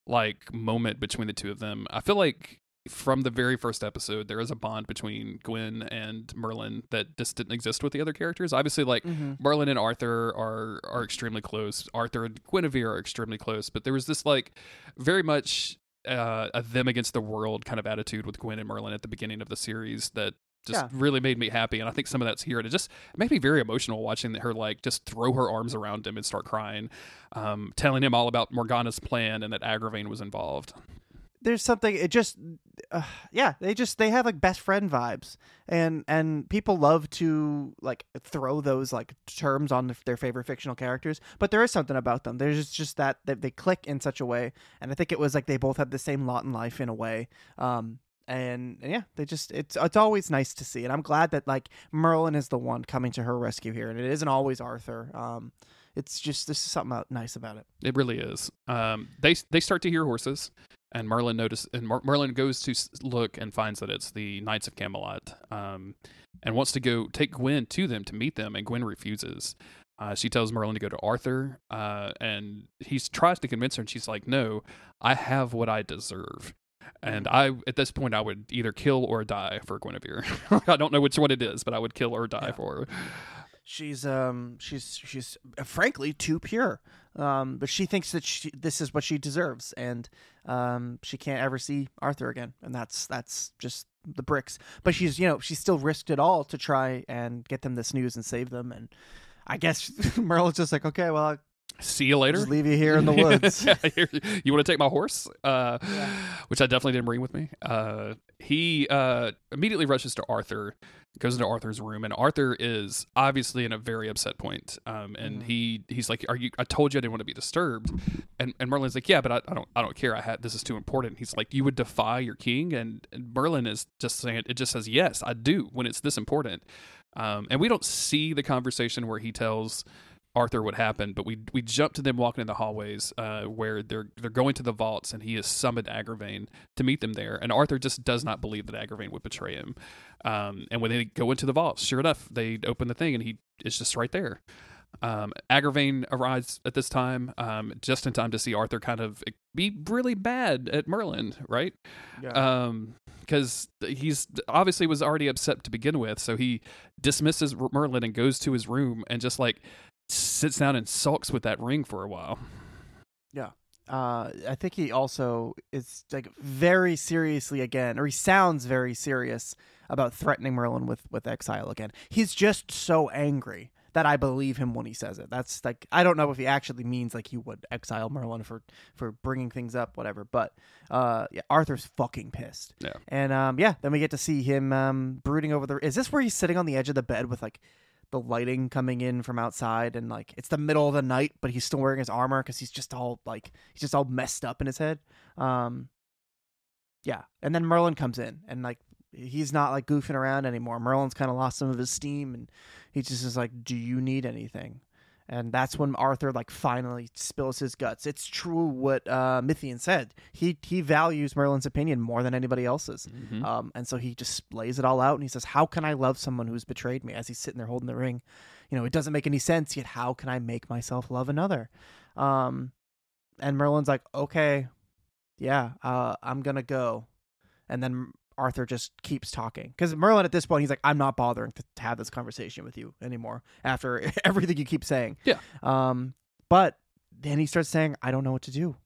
like moment between the two of them. I feel like from the very first episode there is a bond between Gwen and Merlin that just didn't exist with the other characters. Obviously like Mhm. Merlin and Arthur are are extremely close. Arthur and Guinevere are extremely close, but there was this like very much uh, a them against the world kind of attitude with Gwen and Merlin at the beginning of the series that just Yeah. really made me happy. And I think some of that's here. And it just made me very emotional watching her like just throw her arms around him and start crying, um, telling him all about Morgana's plan and that Agravain was involved. There's something. It just, uh, yeah. They just they have like best friend vibes, and and people love to like throw those like terms on their favorite fictional characters. But there is something about them. There's just, just that that they click in such a way, and I think it was like they both had the same lot in life in a way. Um, and, and yeah, they just it's it's always nice to see, and I'm glad that like Merlin is the one coming to her rescue here, and it isn't always Arthur. Um, it's just this is something nice about it. It really is. Um, they they start to hear horses, and Merlin notice and Mer- Merlin goes to look and finds that it's the Knights of Camelot, um, and wants to go take Gwen to them to meet them, and Gwen refuses. Uh, she tells Merlin to go to Arthur, uh, and he tries to convince her, and she's like, "No, I have what I deserve." And I, at this point, I would either kill or die for Guinevere. [laughs] I don't know which one it is, but I would kill or die yeah. for her. She's um she's she's uh, frankly too pure. Um, but she thinks that she, this is what she deserves, and um, she can't ever see Arthur again, and that's that's just the bricks. But she's you know she still risked it all to try and get them this news and save them, and I guess [laughs] Merle's just like, okay, well, see you later. Just leave you here in the [laughs] woods. [laughs] you want to take my horse? Uh, yeah. Which I definitely didn't bring with me. Uh, he uh, immediately rushes to Arthur, goes into Arthur's room, and Arthur is obviously in a very upset point. Um, and mm. he he's like, "Are you? I told you I didn't want to be disturbed." And and Merlin's like, "Yeah, but I, I don't I don't care. I had this is too important." He's like, "You would defy your king?" And, and Merlin is just saying it just says, "Yes, I do." When it's this important. Um, and we don't see the conversation where he tells Arthur would happen, but we we jump to them walking in the hallways uh, where they're they're going to the vaults, and he has summoned Agravain to meet them there. And Arthur just does not believe that Agravain would betray him. Um, and when they go into the vaults, sure enough, they open the thing, and he is just right there. Um, Agravain arrives at this time um, just in time to see Arthur kind of be really bad at Merlin, right? Yeah. Um, because he's obviously was already upset to begin with, so he dismisses Merlin and goes to his room and just like sits down and sulks with that ring for a while. Yeah. Uh, I think he also is like very seriously again, or he sounds very serious about threatening Merlin with with exile again. He's just so angry that I believe him when he says it. That's like I don't know if he actually means like he would exile Merlin for for bringing things up, whatever. But uh, yeah, Arthur's fucking pissed. Yeah, and um, yeah, then we get to see him um brooding over the. Is this where he's sitting on the edge of the bed with like the lighting coming in from outside and like it's the middle of the night but he's still wearing his armor because he's just all like he's just all messed up in his head. Um yeah and then merlin comes in and like he's not like goofing around anymore. Merlin's kind of lost some of his steam and he just is like do you need anything and that's when Arthur like finally spills his guts. It's true what uh, Mithian said. He he values Merlin's opinion more than anybody else's, mm-hmm. um, and so he just lays it all out. And he says, "How can I love someone who's betrayed me?" As he's sitting there holding the ring, you know, it doesn't make any sense. Yet, how can I make myself love another? Um, and Merlin's like, "Okay, yeah, uh, I'm gonna go." And then Arthur just keeps talking because Merlin at this point he's like, I'm not bothering to, to, have this conversation with you anymore after [laughs] everything you keep saying. Yeah. Um, but then he starts saying, I don't know what to do.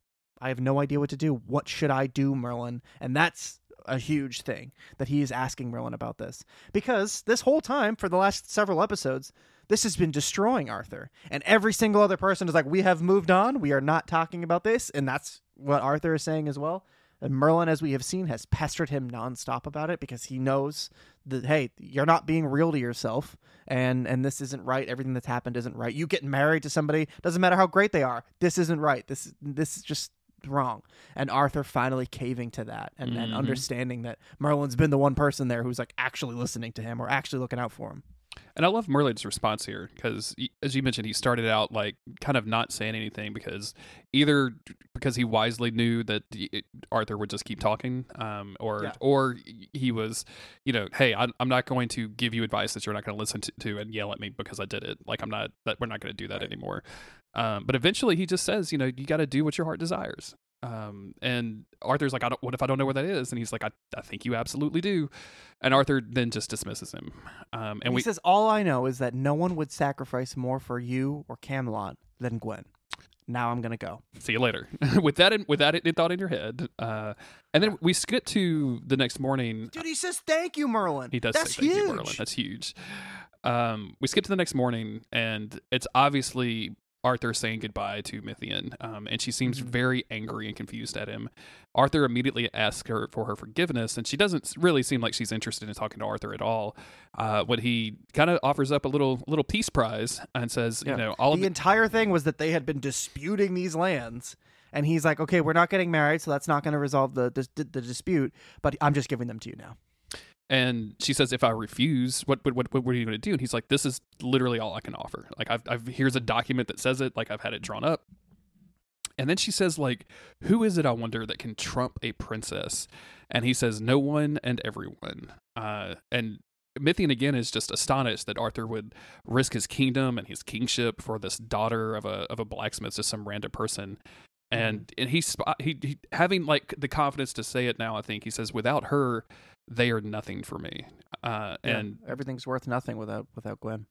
I have no idea what to do. What should I do, Merlin? And that's a huge thing that he is asking Merlin about this because this whole time for the last several episodes, this has been destroying Arthur, and every single other person is like, "We have moved on. We are not talking about this," and that's what Arthur is saying as well. And Merlin, as we have seen, has pestered him nonstop about it because he knows that hey, you're not being real to yourself, and and this isn't right. Everything that's happened isn't right. You getting married to somebody doesn't matter how great they are. This isn't right. This this is just wrong. And Arthur finally caving to that and, mm-hmm. and understanding that Merlin's been the one person there who's like actually listening to him or actually looking out for him. And I love Merlin's response here because, as you mentioned, he started out like kind of not saying anything because either because he wisely knew that Arthur would just keep talking, um, or yeah. or he was, you know, hey, I'm, I'm not going to give you advice that you're not going to listen to and yell at me because I did it. Like I'm not that we're not going to do that right. anymore. Um, but eventually, he just says, you know, you got to do what your heart desires. Um, and Arthur's like, I don't, what if I don't know where that is? And he's like, I, I think you absolutely do. And Arthur then just dismisses him. Um, and he we, says, All I know is that no one would sacrifice more for you or Camelot than Gwen. Now I'm gonna go. See you later. [laughs] with that, in, with that in, thought in your head, uh, and then we skip to the next morning. Dude, he says, "Thank you, Merlin." He does That's say, "Thank huge. you, Merlin." That's huge. Um, we skip to the next morning, and it's obviously Arthur saying goodbye to Mithian, um, and she seems mm-hmm. very angry and confused at him. Arthur immediately asks her for her forgiveness, and she doesn't really seem like she's interested in talking to Arthur at all. Uh, when he kind of offers up a little little peace prize and says, yeah. you know, all the entire thing was that they had been disputing these lands, and he's like, "Okay, we're not getting married, so that's not going to resolve the, the the dispute, but I'm just giving them to you now." And she says, "If I refuse, what what what, what are you going to do?" And he's like, "This is literally all I can offer. Like, I've, I've here's a document that says it. Like, I've had it drawn up." And then she says, "Like, who is it? I wonder that can trump a princess?" And he says, "No one and everyone." Uh, and Mithian again is just astonished that Arthur would risk his kingdom and his kingship for this daughter of a of a blacksmith, just some random person. And and he's he, he having like the confidence to say it now. I think he says, "Without her, they are nothing for me." Uh, Yeah, and everything's worth nothing without without Gwen.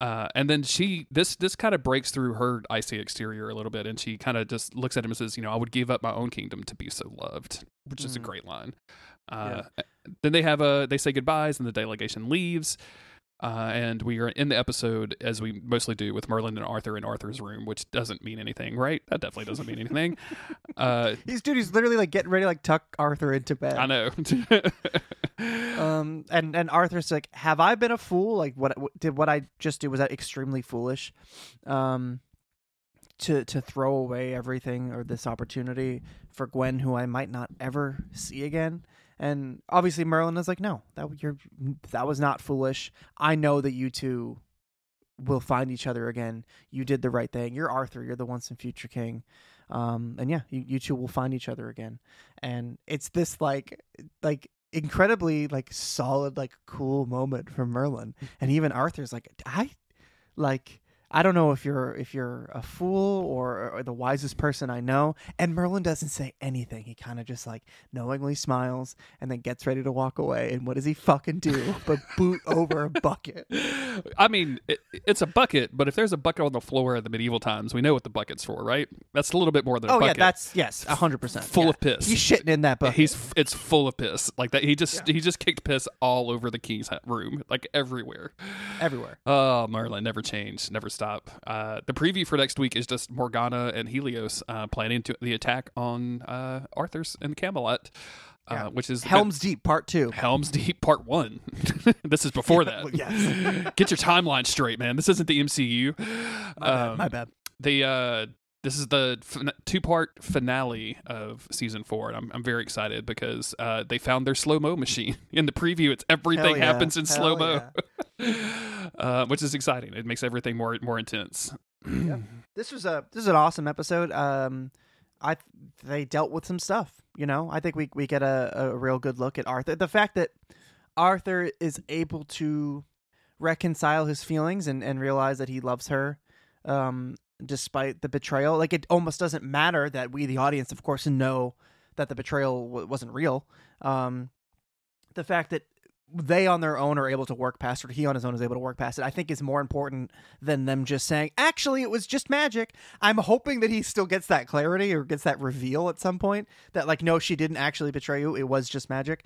uh, and then she this this kind of breaks through her icy exterior a little bit, and she kind of just looks at him and says, "You know, I would give up my own kingdom to be so loved," which is a Mm. great line. Uh, Then they have a they say goodbyes, and the delegation leaves. Uh, and we are in the episode as we mostly do with Merlin and Arthur in Arthur's room, which doesn't mean anything, right? That definitely doesn't mean anything. [laughs] uh, He's dude. He's literally like getting ready to like tuck Arthur into bed. I know. [laughs] Um, and and Arthur's like, "Have I been a fool? Like, what, did what I just do was that extremely foolish? Um, to to throw away everything or this opportunity for Gwen, who I might not ever see again." And obviously, Merlin is like, "No, that you're that was not foolish. I know that you two will find each other again. You did the right thing. You're Arthur. You're the once and future king." Um, and yeah, you, you two will find each other again. And it's this like like incredibly like solid like cool moment from Merlin and even Arthur's like I like I don't know if you're if you're a fool or, or the wisest person I know and Merlin doesn't say anything he kind of just like knowingly smiles and then gets ready to walk away and what does he fucking do but boot over a bucket [laughs] I mean, it, it's a bucket, but if there's a bucket on the floor in the medieval times, we know what the bucket's for, right? That's a little bit more than a oh yeah bucket. that's yes 100% full yeah. of piss. he's shitting in that bucket He's it's full of piss like that. He just he just kicked piss all over the king's room, like everywhere. everywhere Oh, Merlin never changed, never stop. Uh, the preview for next week is just Morgana and Helios uh, planning to the attack on uh, Arthur's and Camelot, uh, Yeah. which is Helm's Deep part 2 Helm's Deep Part One. [laughs] this is before that. Yes. [laughs] Get your timeline straight, man. This isn't the MCU. my bad, Um, my bad the uh this is the fin- two-part finale of season four and i'm, I'm very excited because uh, they found their slow-mo machine [laughs] in the preview it's everything yeah. happens in slow-mo [laughs] uh, which is exciting it makes everything more more intense [clears throat] this was a this is an awesome episode. Um, I they dealt with some stuff. You know, I think we we get a, a real good look at Arthur. The fact that Arthur is able to reconcile his feelings and and realize that he loves her, um, despite the betrayal. Like it almost doesn't matter that we, the audience, of course, know that the betrayal w- wasn't real. Um, the fact that they on their own are able to work past it, he on his own is able to work past it, I think is more important than them just saying, actually, it was just magic. I'm hoping that he still gets that clarity or gets that reveal at some point that, like, no, she didn't actually betray you. It was just magic.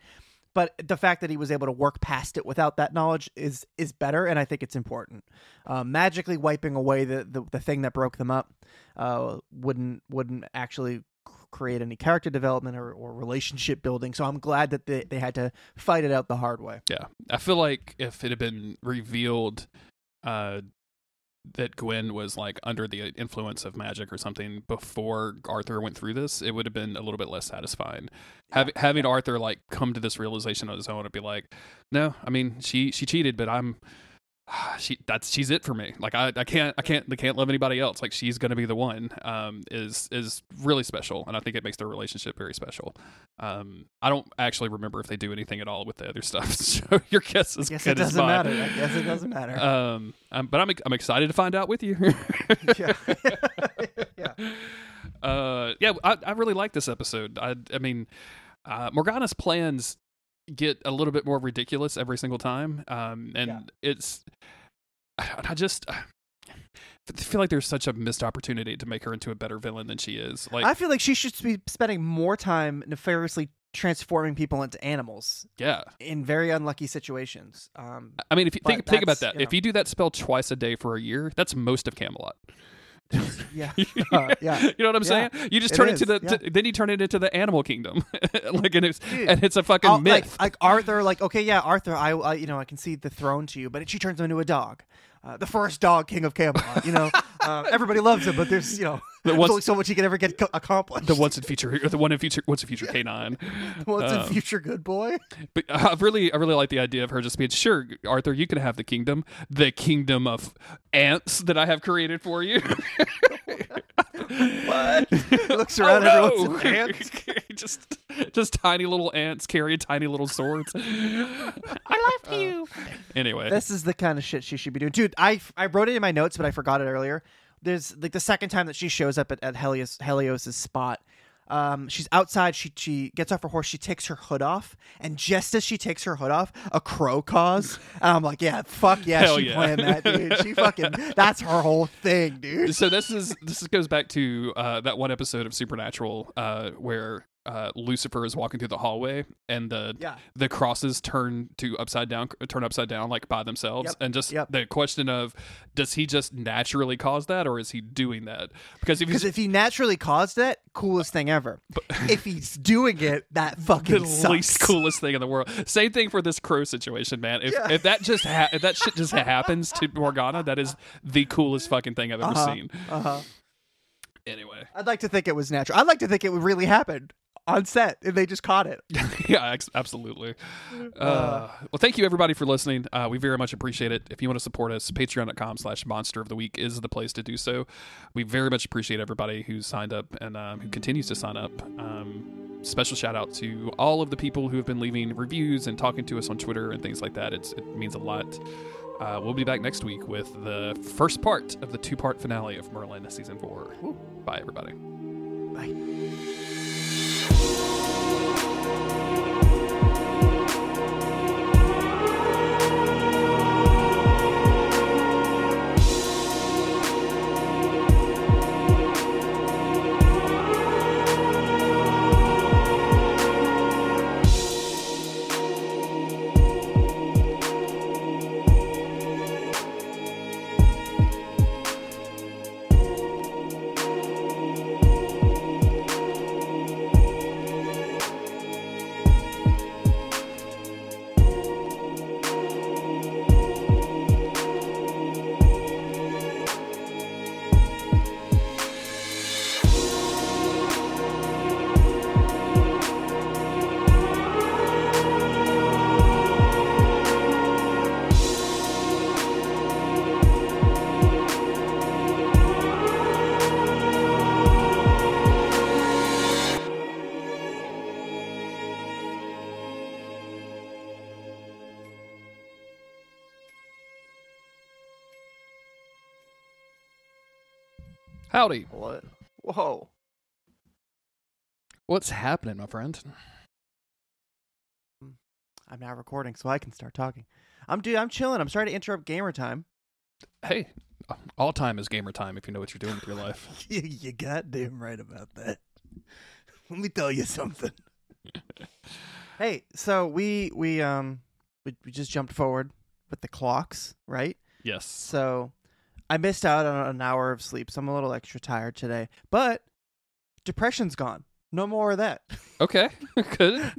But the fact that he was able to work past it without that knowledge is is better, and I think it's important. Uh, magically wiping away the, the, the thing that broke them up uh, wouldn't wouldn't actually create any character development or, or relationship building. So I'm glad that they, they had to fight it out the hard way. yeah i feel like if it had been revealed uh that Gwen was like under the influence of magic or something before Arthur went through this, it would have been a little bit less satisfying. Having having Arthur like come to this realization on his own and be like, no, I mean she she cheated, but I'm [sighs] she that's she's it for me. Like I, I can't I can't I can't love anybody else. Like she's gonna be the one. Um, is is really special, and I think it makes their relationship very special. Um, I don't actually remember if they do anything at all with the other stuff. [laughs] So your guess is I guess good it doesn't matter. I guess it doesn't matter. [laughs] Um, um, but I'm I'm excited to find out with you. [laughs] yeah. yeah. uh, yeah, I, I really like this episode. I, I mean, uh, Morgana's plans get a little bit more ridiculous every single time. Um, and Yeah. it's, I just I feel like there's such a missed opportunity to make her into a better villain than she is. Like, I feel like she should be spending more time nefariously transforming people into animals yeah. in very unlucky situations. Um, I mean, if you think think about that, you if you do that spell twice a day for a year, that's most of Camelot. Yeah, [laughs] [laughs] Uh, yeah. [laughs] you know what I'm Yeah, saying? You just turn is, it to the, yeah. to- then you turn it into the animal kingdom, like and it's Dude, and it's a fucking I'll- myth. Like, like Arthur, like okay, yeah, Arthur, I, I, you know, I can see the throne to you, but she turns him into a dog. Uh, the first dog king of Camelot. You know, [laughs] uh, everybody loves him, but there's you know [laughs] The there's only so much he can ever get co- accomplished. the once in future, the one in future, once in future [laughs] canine. What's uh, a future good boy? But I really, I really like the idea of her just being sure, Arthur, you can have the kingdom, the kingdom of ants that I have created for you. [laughs] What? [laughs] Looks oh, around, Oh, no. [laughs] an ant. just, just tiny little ants carrying tiny little swords. I love uh, you. Anyway, This is the kind of shit she should be doing, dude. I I wrote it in my notes, but I forgot it earlier. There's like the second time that she shows up at, at Helios Helios's spot. Um, she's outside. She she gets off her horse. She takes her hood off, and just as she takes her hood off, a crow caws. And I'm like, yeah, fuck yeah, Hell she yeah. playing that, dude. She fucking that's her whole thing, dude. so this is this goes back to uh, that one episode of Supernatural uh, where uh, Lucifer is walking through the hallway and the Yeah. the crosses turn to upside down turn upside down like by themselves Yep, and just yep. the question of does he just naturally cause that or is he doing that because if if he naturally caused it, coolest thing ever. [laughs] if he's doing it, that the fucking sucks. least coolest thing in the world. Same thing for this crow situation, man. If Yeah. if that just ha- if that shit just [laughs] happens to Morgana, that is the coolest fucking thing I've ever Uh-huh. seen. Uh-huh. Anyway, I'd like to think it was natural. I'd like to think it would really happen on set and they just caught it. [laughs] yeah, ex- absolutely. Uh, well, thank you everybody for listening. Uh, we very much appreciate it. If you want to support us, patreon.com slash monster of the week is the place to do so. We very much appreciate everybody who's signed up and um, who continues to sign up. Um, special shout out to all of the people who have been leaving reviews and talking to us on Twitter and things like that. It's, it means a lot. Uh, we'll be back next week with the first part of the two part finale of Merlin season four. Bye, everybody. Bye you Howdy. What? Whoa. What's happening, my friend? I'm now recording, so I can start talking. I'm dude. I'm chilling. I'm sorry to interrupt gamer time. Hey, all time is gamer time if you know what you're doing with your life. [laughs] you, you goddamn right about that. [laughs] Let me tell you something. [laughs] hey, so we we um we, we just jumped forward with the clocks, right? Yes. So I missed out on an hour of sleep, so I'm a little extra tired today. But depression's gone. No more of that. [laughs] Okay. [laughs] Good.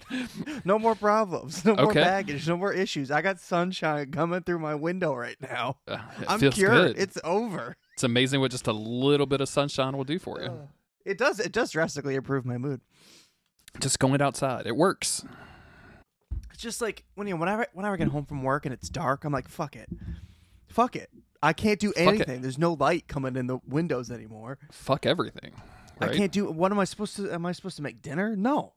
no more problems. No more Okay. baggage. No more issues. I got sunshine coming through my window right now. Uh, I'm cured. good. It's over. It's amazing what just a little bit of sunshine will do for you. Ugh. It does. It does drastically improve my mood. Just going outside, it works. It's just like when you whenever whenever I get home from work and it's dark, I'm like, fuck it, fuck it. I can't do anything. There's no light coming in the windows anymore. Fuck everything. Right? I can't do. What am I supposed to? Am I supposed to make dinner? No.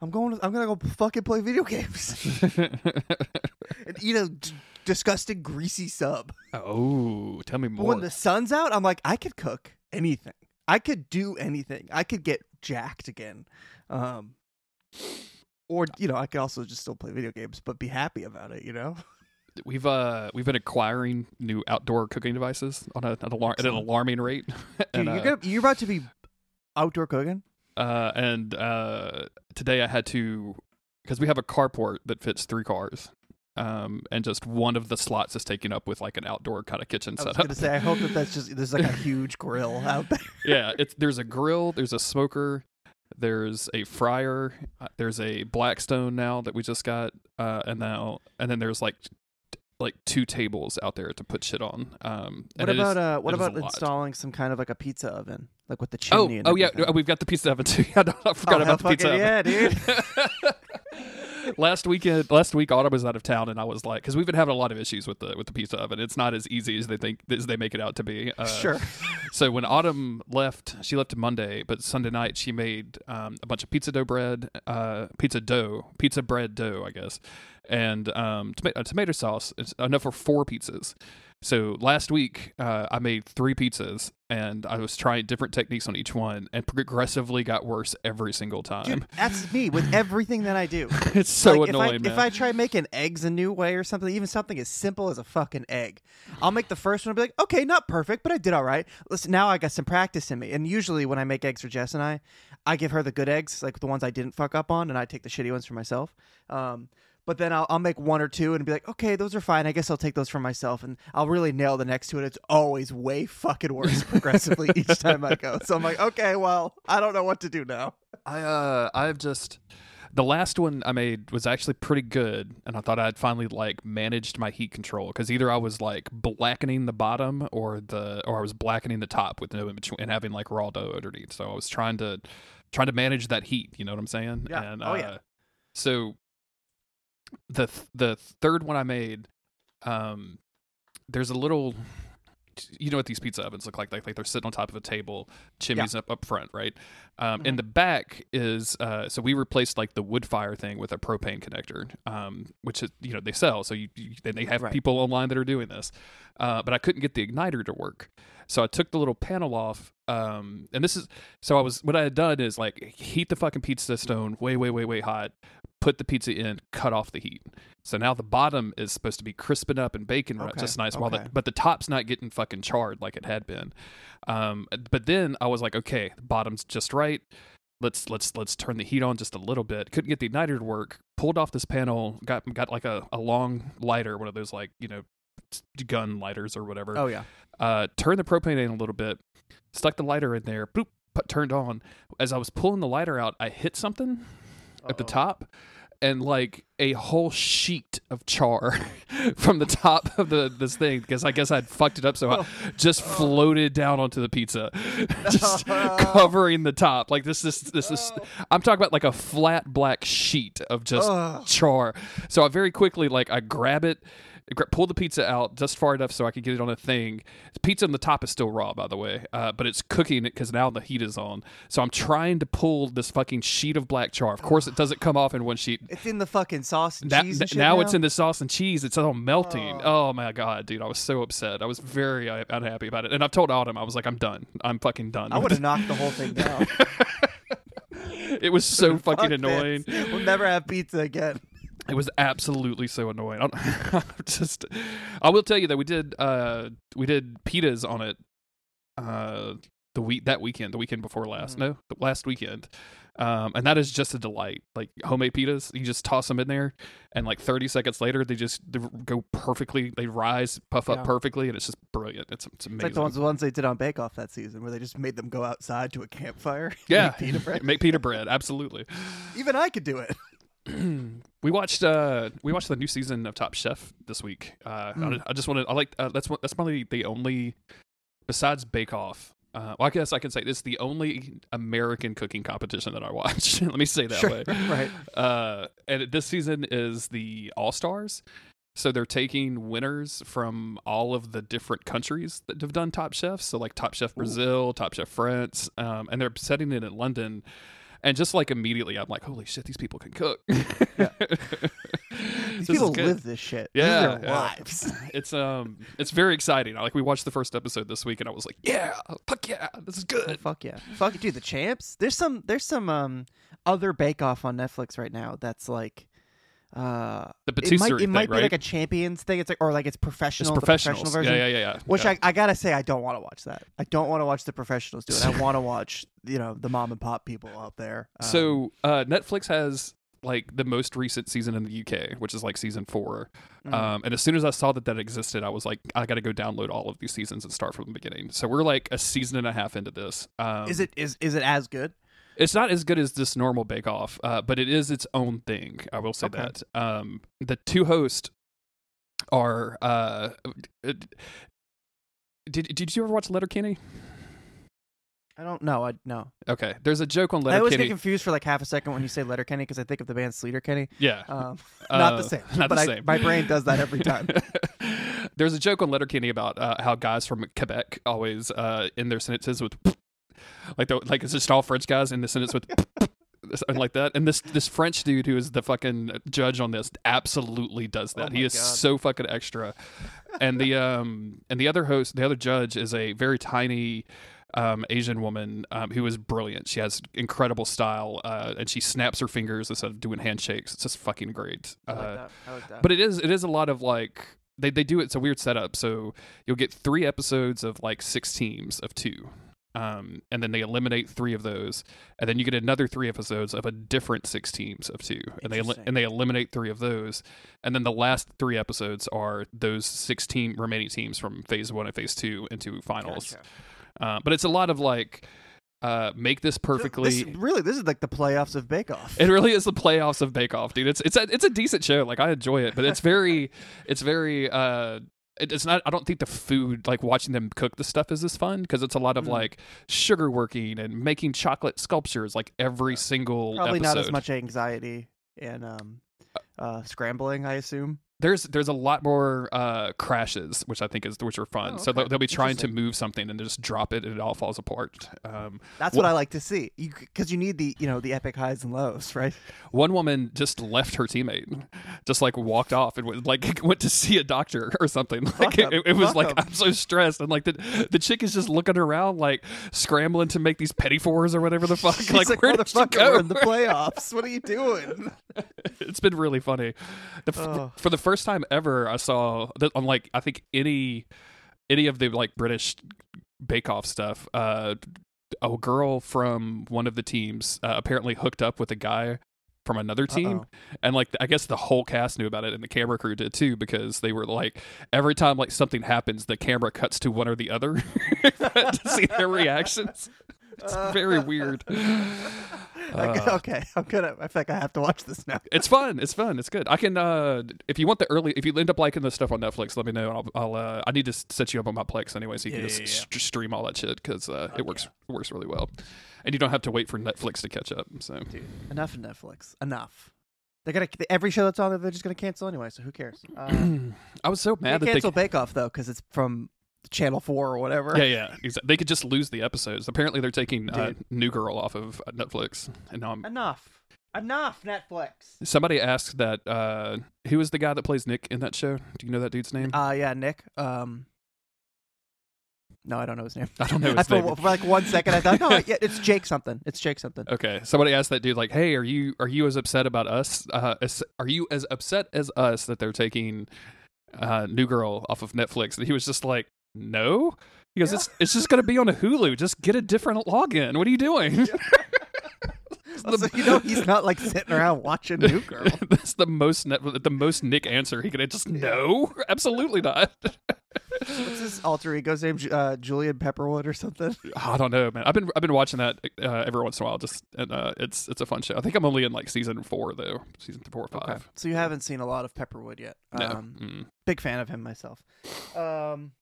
I'm going. To, I'm gonna go fucking play video games [laughs] and eat a d- disgusting greasy sub. oh, tell me But more. when the sun's out, I'm like, I could cook anything. I could do anything. I could get jacked again. Um, or you know, I could also just still play video games, but be happy about it. You know. We've uh we've been acquiring new outdoor cooking devices on a, an, alar- at an alarming rate. [laughs] Dude, you're uh, gonna you're about to be outdoor cooking. uh, and uh, today I had to because we have a carport that fits three cars. Um, and just one of the slots is taken up with like an outdoor kind of kitchen I was setup. gonna say, I hope that that's just there's like a [laughs] huge grill out there. yeah, it's there's a grill, there's a smoker, there's a fryer, uh, there's a Blackstone now that we just got, uh, and now and then there's like like two tables out there to put shit on. Um, What it is- about uh what it is a about installing some kind of like a pizza oven? Like with the Oh, chimney and oh yeah, we've got the pizza oven too. [laughs] I forgot Oh, about the pizza oven. yeah, [laughs] [laughs] last weekend, last week, Autumn was out of town, and I was like, because we've been having a lot of issues with the with the pizza oven. It's not as easy as they think as they make it out to be. Uh, Sure. [laughs] So when Autumn left, she left Monday, but Sunday night she made um, a bunch of pizza dough bread, uh, pizza dough, pizza bread dough, I guess, and um, toma- uh, tomato sauce. It's enough for four pizzas. So last week uh, I made three pizzas, and I was trying different techniques on each one, and progressively got worse every single time. Dude, that's me with [laughs] everything that I do. it's so like, annoying, if I, man. If I try making eggs a new way or something, even something as simple as a fucking egg, I'll make the first one and be like, okay, not perfect, but I did all right. Listen, now I got some practice in me. And usually when I make eggs for Jess and I, I give her the good eggs, like the ones I didn't fuck up on, and I take the shitty ones for myself. Um, but then I'll, I'll make one or two and be like, okay, those are fine. I guess I'll take those for myself. And I'll really nail the next two. And it's always way fucking worse [laughs] progressively each time I go. So I'm like, okay, well, I don't know what to do now. I uh I've just the last one I made was actually pretty good, and I thought I'd finally like managed my heat control because either I was like blackening the bottom or the or I was blackening the top with no in between and having like raw dough underneath. So I was trying to trying to manage that heat. You know what I'm saying? Yeah. And, Oh, uh, yeah. So the th- the third one I made, um, there's a little. You know what these pizza ovens look like? Like, like they're sitting on top of a table, chimneys up up front, right? Um, In Mhm. the back is uh, so we replaced like the wood fire thing with a propane connector, um, which is you know they sell. So you, you then they have Right. people online that are doing this, uh, but I couldn't get the igniter to work. So I took the little panel off, um, and this is so I was what I had done is like heat the fucking pizza stone way way way way hot, put the pizza in, cut off the heat. So now the bottom is supposed to be crisping up and baking right Okay, just nice, while the but the top's not getting fucking charred like it had been. Um, but then I was like, okay, the bottom's just right. Let's let's let's turn the heat on just a little bit. Couldn't get the igniter to work. Pulled off this panel. Got got like a, a long lighter, one of those like you know gun lighters or whatever. Oh, yeah. Uh, turned the propane in a little bit. Stuck the lighter in there. Boop. Put, turned on. As I was pulling the lighter out, I hit something at the oh. top and like a whole sheet of char [laughs] from the top of the this thing because I guess I'd fucked it up so I [laughs] just floated down onto the pizza [laughs] just covering the top. Like this is this is oh. I'm talking about like a flat black sheet of just char. So I very quickly like I grab it pull the pizza out just far enough so I can get it on a thing. The pizza on the top is still raw, by the way, uh, but it's cooking it because now the heat is on. So I'm trying to pull this fucking sheet of black char. Of course, it doesn't come off in one sheet. It's in the fucking sauce and That- cheese. and now, now it's in the sauce and cheese. It's all melting. Oh. Oh. my god, dude! I was so upset. I was very uh, unhappy about it. And I've told Autumn, I was like, I'm done. I'm fucking done. I would have knocked the whole thing [laughs] down. it was so [laughs] Fuck fucking this. annoying. We'll never have pizza again. It was absolutely so annoying. [laughs] I don't, just, I will tell you that we did, uh, we did pitas on it, uh, the week that weekend, the weekend before last, Mhm. no, the last weekend, um, and that is just a delight. Like homemade pitas, you just toss them in there, and like 30 seconds later, they just they go perfectly. They rise, puff up Yeah. perfectly, and it's just brilliant. It's it's It's amazing. like the ones, the ones they did on Bake Off that season, where they just made them go outside to a campfire. [laughs] yeah, [laughs] make pita bread. make pita bread, absolutely. Even I could do it. We watched uh we watched the new season of Top Chef this week. Uh, Mm. I, I just wanted I like uh, that's that's probably the only besides Bake Off. Uh, well, I guess I can say this is the only American cooking competition that I watch. [laughs] Let me say that Sure, way. [laughs] right. Uh, and this season is the All Stars. So they're taking winners from all of the different countries that have done Top Chef. So like Top Chef Brazil, Top Chef France, um, and they're setting it in London. And just like immediately, I'm like, holy shit, these people can cook. [laughs] These people live this shit. Yeah, yeah. lives. [laughs] It's um, it's very exciting. Like we watched the first episode this week, and I was like, yeah, fuck yeah, this is Oh, good. fuck yeah, fuck dude. The champs. There's some. There's some um other Bake Off on Netflix right now. That's like. Uh, The it might, it thing, might be right? like a champions thing. It's like or like it's it's professional, the professional version. Yeah, yeah, yeah, yeah. Which yeah. I, I gotta say I don't want to watch that. I don't want to watch the professionals do it. I [laughs] want to watch you know the mom and pop people out there. Um, So uh, Netflix has like the most recent season in the UK, which is like season four. mm. Um, and as soon as I saw that that existed, I was like, I got to go download all of these seasons and start from the beginning. So we're like a season and a half into this. Um, is it is is it as good? It's not as good as this normal Bake Off, uh, but it is its own thing. I will say Okay. that. Um, the two hosts are uh, did did you ever watch Letterkenny? I don't know. I no. Okay, there's a joke on Letter. I always get confused for like half a second when you say Letterkenny because I think of the band Sleater-Kinney. Yeah, Um, [laughs] not the Uh, same. Not but the I, same. my brain does that every time. [laughs] There's a joke on Letterkenny about uh, how guys from Quebec always uh, end their sentences with like the, like it's just all French guys in the sentence with [laughs] something like that. And this this French dude who is the fucking judge on this absolutely does that. Oh he is God. so fucking extra. And the um and the other host, the other judge is a very tiny um, Asian woman um, who is brilliant. She has incredible style, uh, and she snaps her fingers instead of doing handshakes. It's just fucking great. I like Uh. I like but it is it is a lot of like they they do it. It's a weird setup. So you'll get three episodes of like six teams of two. Um, and then they eliminate three of those, and then you get another three episodes of a different six teams of two, and they and they eliminate three of those, and then the last three episodes are those six team remaining teams from phase one and phase two into finals. Gotcha. Uh, but it's a lot of like, uh, make this perfectly. This, really, this is like the playoffs of Bake Off. It really is the playoffs of Bake Off, dude. It's it's a it's a decent show. Like I enjoy it, but it's very it's very uh it's not I don't think the food like watching them cook the stuff is as fun because it's a lot of Mm. like sugar working and making chocolate sculptures like every single Probably episode. not as much anxiety and um, uh, scrambling. I assume. There's there's a lot more uh crashes which I think is which are fun. Oh, So they'll, they'll be trying to move something and they just drop it and it all falls apart. Um That's Wha- what I like to see. Because you need the you know the epic highs and lows, right? One woman just left her teammate, just like walked off and went, like [laughs] went to see a doctor or something. Like Fuck 'em. it, it was Fuck like 'em. I'm so stressed, and like the the chick is just looking around, like scrambling to make these petit fours or whatever the fuck. [laughs] She's like, like, where did she motherfucker, go? we're in the [laughs] playoffs. What are you doing? it's been really funny. The, Oh. For the first time ever, I saw that on like I think any any of the like British Bake Off stuff. Uh, a girl from one of the teams uh, apparently hooked up with a guy from another team Uh-oh. and like I guess the whole cast knew about it and the camera crew did too because they were like every time like something happens the camera cuts to one or the other [laughs] to see their reactions. [laughs] It's very weird. [laughs] Okay, Uh, okay, I'm gonna. I feel like I have to watch this now. It's fun. It's fun. It's good. I can uh if you want the early if you end up liking the stuff on Netflix, let me know. I'll, I'll uh I need to set you up on my Plex anyway, so you Yeah, can just yeah, st- stream all that shit because uh, it works it works really well, and you don't have to wait for Netflix to catch up. So enough of Netflix. Enough. They're gonna every show that's on there. They're just gonna cancel anyway. So who cares? Uh, [clears throat] I was so they mad that they cancel Bake Off though because it's from Channel Four or whatever. yeah yeah exa- they could just lose the episodes. Apparently they're taking uh, New Girl off of uh, Netflix, and now I'm Enough. Enough Netflix. Somebody asked that uh who is the guy that plays Nick in that show? Do you know that dude's name? Uh, yeah, Nick. Um, no, I don't know his name. I don't know [laughs] I his for, for like one second, I thought, no, yeah, it's Jake something. It's Jake something. Okay, somebody asked that dude like, "Hey, are you are you as upset about us? Uh, as, are you as upset as us that they're taking uh, New Girl off of Netflix?" And he was just like, "No." He goes, Yeah. "It's it's just gonna be on a Hulu. Just get a different login. What are you doing?" [laughs] So you know [laughs] he's not like sitting around watching New Girl. [laughs] That's the most net, the most Nick answer he could just no, absolutely not. What's his alter ego's name? Uh, Julian Pepperwood or something. I don't know, man. I've been I've been watching that uh, every once in a while. Just and uh, it's it's a fun show. I think I'm only in like season four though, season four or five. So you haven't seen a lot of Pepperwood yet. No, Um, Mm. big fan of him myself. Um,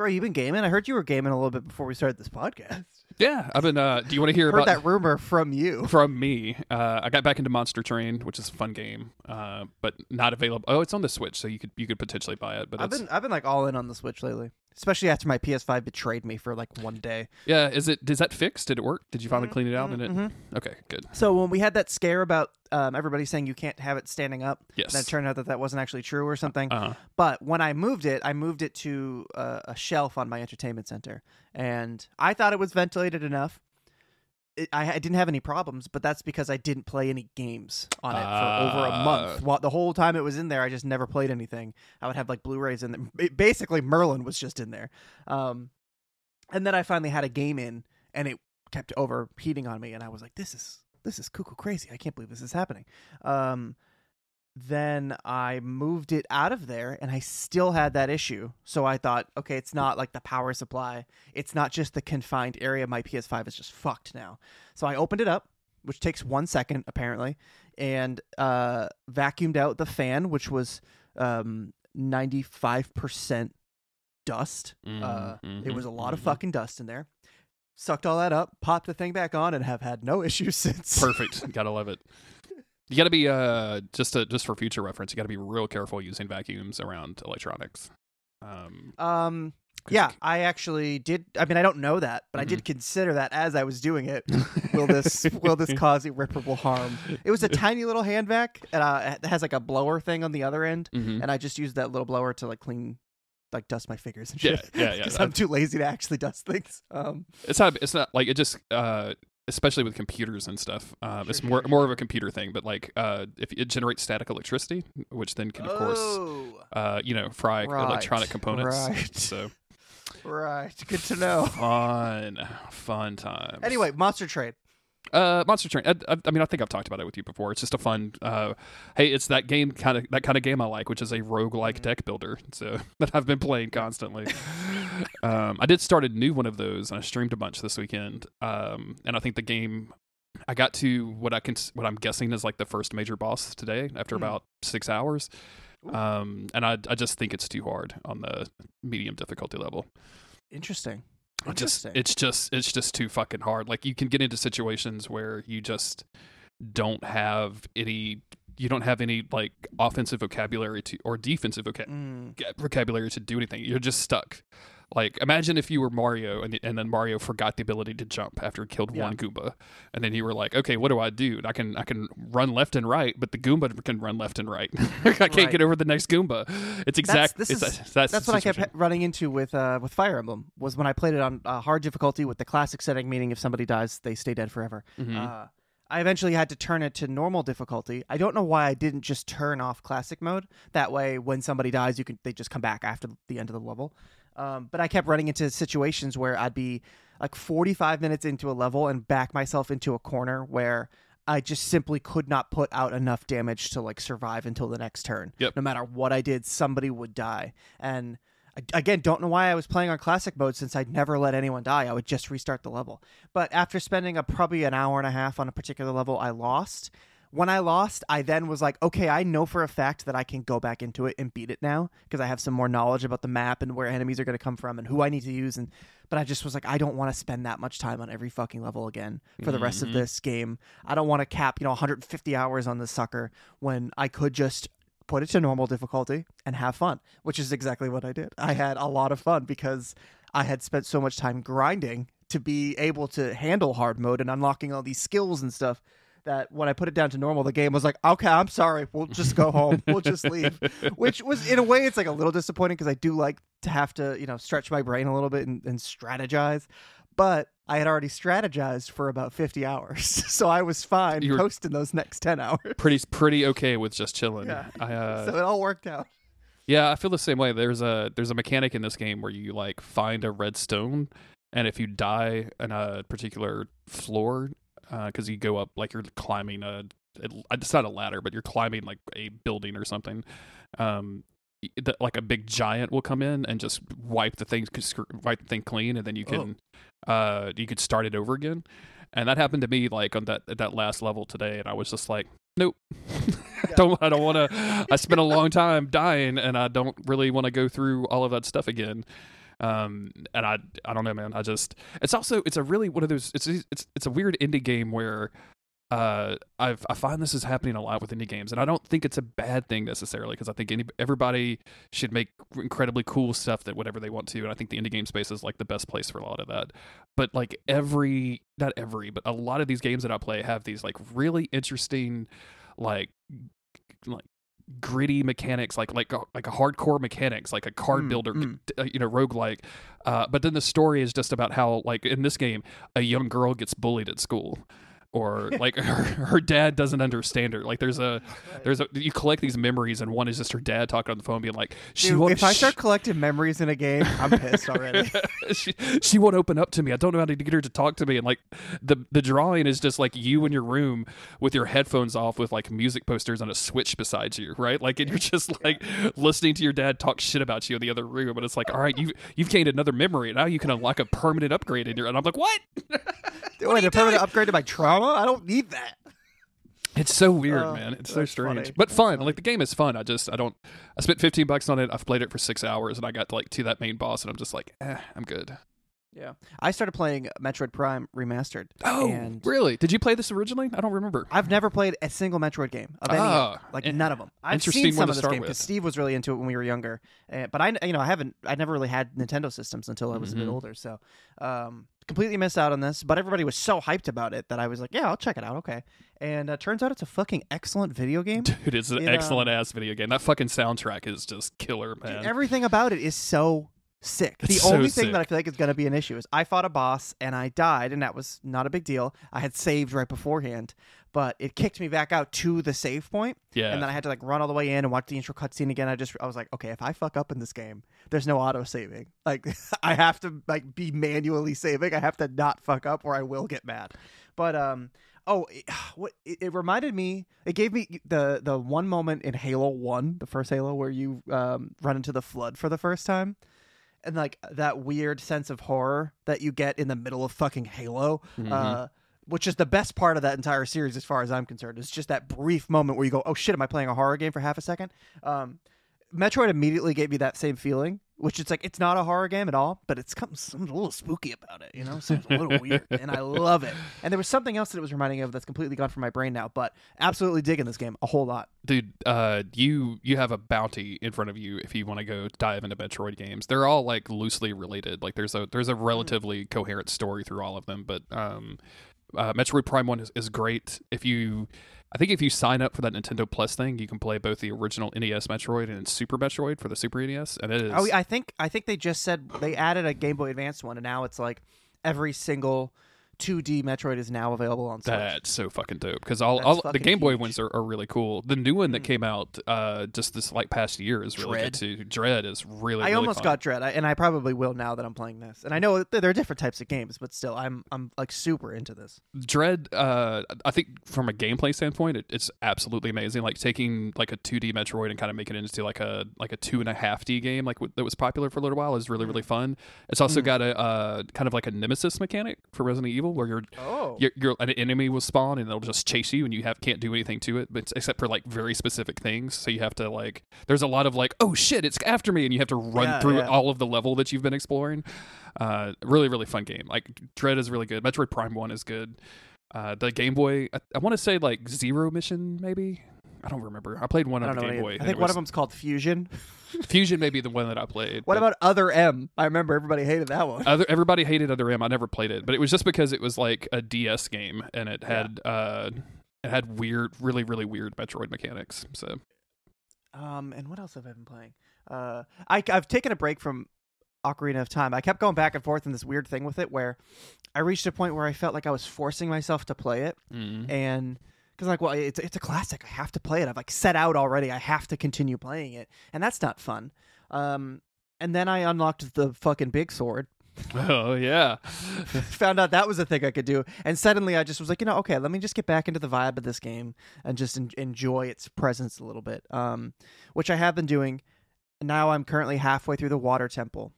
bro, you've been gaming? I heard you were gaming a little bit before we started this podcast. yeah. I've been. Uh, do you want to hear Heard about that rumor from you. from me. Uh, I got back into Monster Train, which is a fun game, uh, but not available. Oh, it's on the Switch, so you could you could potentially buy it. But I've it's, been I've been like all in on the Switch lately, especially after my PS5 betrayed me for like one day. yeah, is it is that fixed? Did it work? Did you finally Mhm, clean it out? mhm, And it mhm. okay, good. So when we had that scare about um, everybody saying you can't have it standing up, Yes. then it turned out that that wasn't actually true or something. uh, But when I moved it, I moved it to a, a shelf on my entertainment center, and I thought it was ventilated enough. It, I, I didn't have any problems, but that's because I didn't play any games on it for over a month. Ah. While the whole time it was in there, I just never played anything. I would have like Blu-rays in there. Ba- Basically, Merlin was just in there. Um, and then I finally had a game in, and it kept overheating on me, and I was like, "This is this is cuckoo crazy. I can't believe this is happening." Um, then I moved it out of there and I still had that issue. So I thought, okay, it's not like the power supply. It's not just the confined area. My PS5 is just fucked now. So I opened it up, which takes one second apparently, and uh, vacuumed out the fan, which was um, 95% dust. Uh, Mhm, It was a lot of mhm. fucking dust in there. Sucked all that up, popped the thing back on, and have had no [laughs] issues since. Perfect. gotta love it. You gotta be uh just to, just for future reference. You gotta be real careful using vacuums around electronics. Um, Um, yeah, I actually did. I mean, I don't know that, but I Mm-hmm. did consider that as I was doing it. [laughs] Will this will this cause irreparable harm? It was a tiny little hand vac, and uh, it has like a blower thing on the other end, Mhm. and I just used that little blower to like clean, like dust my fingers and Yeah, shit. yeah, yeah. [laughs] Because I'm too lazy to actually dust things. Um, It's not. It's not like it just. Uh, especially with computers and stuff, um, it's more sure, more of a computer thing. But like, uh, if it generates static electricity, which then can of course, oh, uh, you know, fry Right, electronic components. right. So right, good to know. fun, fun time. Anyway, Monster Trade. Uh, Monster Train. I, I, I mean, I think I've talked about it with you before. It's just a fun. Uh, hey, it's that game kind of that kind of game I like, which is a roguelike Mhm. deck builder. So [laughs] that I've been playing constantly. [laughs] um, I did start a new one of those, and I streamed a bunch this weekend. Um, and I think the game. I got to what I can what I'm guessing is like the first major boss today after Hmm. about six hours. Um, and I I just think it's too hard on the medium difficulty level. Interesting. I just Interesting. it's just it's just too fucking hard. Like you can get into situations where you just don't have any you don't have any like offensive vocabulary to or defensive Mm. vocabulary to do anything. You're just stuck. Like imagine if you were Mario and and then Mario forgot the ability to jump after he killed Yeah. one Goomba, and then you were like, okay, what do I do? I can I can run left and right, but the Goomba can run left and right. [laughs] I can't Right. get over the next Goomba. It's exact. this it's is- that's That's what I kept running into with uh, with Fire Emblem was when I played it on uh, hard difficulty with the classic setting, meaning if somebody dies, they stay dead forever. Mhm. Uh, I eventually had to turn it to normal difficulty. I don't know why I didn't just turn off classic mode. That way, when somebody dies, you can they just come back after the end of the level. Um, but I kept running into situations where I'd be like 45 minutes into a level and back myself into a corner where I just simply could not put out enough damage to like survive until the next turn. Yep. No matter what I did, somebody would die. And I, again, don't know why I was playing on classic mode since I'd never let anyone die. I would just restart the level. But after spending a probably an hour and a half on a particular level, I lost. When I lost, I then was like, okay, I know for a fact that I can go back into it and beat it now because I have some more knowledge about the map and where enemies are going to come from and who I need to use. And but I just was like, I don't want to spend that much time on every fucking level again for the rest of Mhm. this game. I don't want to cap, you know, 150 hours on this sucker when I could just put it to normal difficulty and have fun, which is exactly what I did. I had a lot of fun because I had spent so much time grinding to be able to handle hard mode and unlocking all these skills and stuff that when I put it down to normal, the game was like, okay, I'm sorry, we'll just go home, we'll just leave. [laughs] Which was, in a way, it's like a little disappointing because I do like to have to, you know, stretch my brain a little bit and, and strategize. But I had already strategized for about 50 hours. [laughs] So I was fine You coasting those next 10 hours. pretty pretty okay with just chilling. Yeah. I, uh, [laughs] so it all worked out. Yeah, I feel the same way. There's a there's a mechanic in this game where you like find a red stone, and if you die in a particular floor, because you go up like you're climbing a it's not a ladder, but you're climbing like a building or something. Um, the, like a big giant will come in and just wipe the thing wipe the thing clean, and then you can uh you could start it over again. And that happened to me like on that that last level today, and I was just like, nope. [laughs] I don't I don't want to. I spent a [laughs] long time dying, and I don't really want to go through all of that stuff again. Um, and I I don't know, man. I just it's also it's a really one of those it's it's it's a weird indie game where uh I've I find this is happening a lot with indie games, and I don't think it's a bad thing necessarily because I think any everybody should make incredibly cool stuff that whatever they want to, and I think the indie game space is like the best place for a lot of that. But like every not every, but a lot of these games that I play have these like really interesting like like gritty mechanics like like like a hardcore mechanics like a card Mm, builder mm. you know roguelike uh but then the story is just about how like in this game a young girl gets bullied at school or [laughs] like [laughs] her, her dad doesn't understand her like there's a there's a you collect these memories and one is just her dad talking on the phone being like she Dude, won't if I start collecting memories in a game, I'm pissed already. [laughs] she she won't open up to me. I don't know how to get her to talk to me. And like the the drawing is just like you in your room with your headphones off with like music posters on a switch beside you, right? Like and you're just like listening to your dad talk shit about you in the other room. And it's like, all right, you you've gained another memory. Now you can unlock a permanent upgrade in your and I'm like, what? Wait, a permanent upgrade to my trauma? I don't need that. It's so weird, Oh, man. It's so strange, funny. but fun. Like the game is fun. I just I don't. I spent fifteen bucks on it. I've played it for six hours, and I got to like to that main boss, and I'm just like, eh, I'm good. Yeah, I started playing Metroid Prime Remastered. Oh, really? Did you play this originally? I don't remember. I've never played a single Metroid game of any, Ah, like in- none of them. I've interesting seen one some of this game because. Steve was really into it when we were younger, uh, but I, you know, I haven't, I never really had Nintendo systems until I was a bit Mhm. older, so um, completely missed out on this. But everybody was so hyped about it that I was like, yeah, I'll check it out, okay. And uh, turns out it's a fucking excellent video game. [laughs] Dude, it's an It, excellent ass video game. That fucking soundtrack is just killer, Dude, man. everything about it is so sick. It's the so only thing sick. that I feel like is going to be an issue is I fought a boss and I died, and that was not a big deal. I had saved right beforehand, but it kicked me back out to the save point, yeah. and then I had to like run all the way in and watch the intro cutscene again. I just I was like, okay, if I fuck up in this game, there's no auto saving. [laughs] Like I have to like be manually saving. I have to not fuck up, or I will get mad. But um. Oh, it, [sighs] what it, it reminded me. It gave me the the one moment in Halo One, the first Halo, where you um, run into the flood for the first time, and like that weird sense of horror that you get in the middle of fucking Halo, Mhm. uh, which is the best part of that entire series, as far as I'm concerned. It's just that brief moment where you go, "Oh shit, am I playing a horror game for half a second? Um, Metroid immediately gave me that same feeling, which it's like it's not a horror game at all, but it's something, something a little spooky about it, you know, something a little weird, and I love it. And there was something else that it was reminding me of that's completely gone from my brain now, but absolutely digging this game a whole lot. dude uh you you have a bounty in front of you if you want to go dive into metroid games they're all like loosely related like there's a there's a relatively coherent story through all of them but um uh, metroid prime 1 is, is great. If you i think if you sign up for that nintendo plus thing you can play both the original nes metroid and super metroid for the super nes and it is Oh, I think I think they just said they added a Game Boy Advance one, and now it's like every single 2D Metroid is now available on Switch. That's so fucking dope because all, That's all the fucking Game Boy huge. ones are, are really cool. The new one that Mm. came out uh, just this like past year is really good too. Dread is really. I really almost fun. got Dread, I, and I probably will now that I'm playing this. And I know that there are different types of games, but still, I'm I'm like super into this. Dread. Uh, I think from a gameplay standpoint, it, it's absolutely amazing. Like taking like a 2D Metroid and kind of making it into like a like a two and a half D game, like w- that was popular for a little while, is really really fun. It's also Mhm. got a uh, kind of like a nemesis mechanic for Resident Evil, where you're Oh, you're, you're an enemy will spawn and it'll just chase you and you have can't do anything to it but except for like very specific things. So you have to like there's a lot of like oh shit it's after me and you have to run Yeah, through yeah. all of the level that you've been exploring. Uh really really fun game. Like dread is really good. Metroid prime 1 is good. Uh the game boy i, I want to say like zero mission maybe i don't remember i played one on the game boy. I and think it one was- of them's called Fusion. [laughs] fusion may be the one that i played What but- about Other M? I remember everybody hated that one. other everybody hated Other M. I never played it, but it was just because it was like a DS game and it had uh it had weird, really, really weird Metroid mechanics. So Um, and what else have I been playing? Uh, I, I've taken a break from Ocarina of Time. I kept going back and forth in this weird thing with it where I reached a point where I felt like I was forcing myself to play it. mm. and because like well it's it's a classic. I have to play it. I've like set out already. I have to continue playing it. And that's not fun. Um and then i unlocked the fucking big sword. Oh yeah, [laughs] found out that was a thing i could do. And suddenly i just was like you know okay let me just get back into the vibe of this game and just en- enjoy its presence a little bit. Um which i have been doing. Now i'm currently halfway through the water temple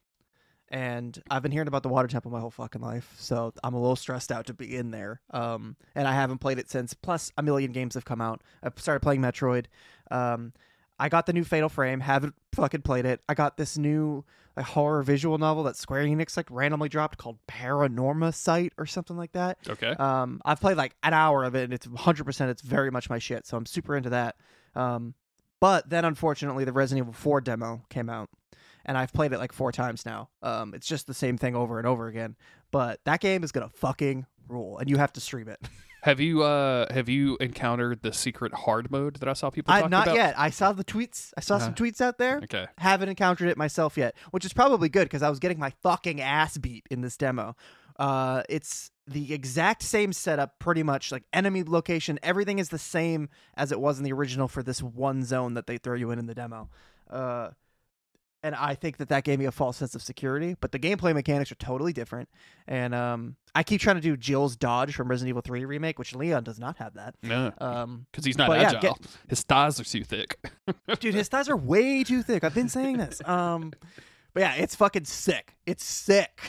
and I've been hearing about the Water Temple my whole fucking life, so I'm a little stressed out to be in there. Um, and I haven't played it since. Plus, a million games have come out. I started playing Metroid. Um, I got the new Fatal Frame. Haven't fucking played it. I got this new like, horror visual novel that Square Enix like randomly dropped called Paranormasight or something like that. okay. Um, I've played like an hour of it, and it's 100%. It's very much my shit, so I'm super into that. Um, but then, unfortunately, the Resident Evil 4 demo came out, and I've played it like four times now. Um, it's just the same thing over and over again. But that game is gonna fucking rule, and you have to stream it. [laughs] Have you uh have you encountered the secret hard mode that I saw people I, not about? yet. I saw the tweets. I saw some Uh-huh. tweets out there. Okay. Haven't encountered it myself yet, which is probably good because I was getting my fucking ass beat in this demo. Uh, it's the exact same setup, pretty much like enemy location. Everything is the same as it was in the original for this one zone that they throw you in in the demo. Uh, and I think that that gave me a false sense of security. But the gameplay mechanics are totally different. And um, I keep trying to do Jill's dodge from Resident Evil 3 remake, which Leon does not have that. No, Um, because he's not but yeah, agile. get- His thighs are too thick. [laughs] dude his thighs are way too thick i've been saying this um but yeah it's fucking sick it's sick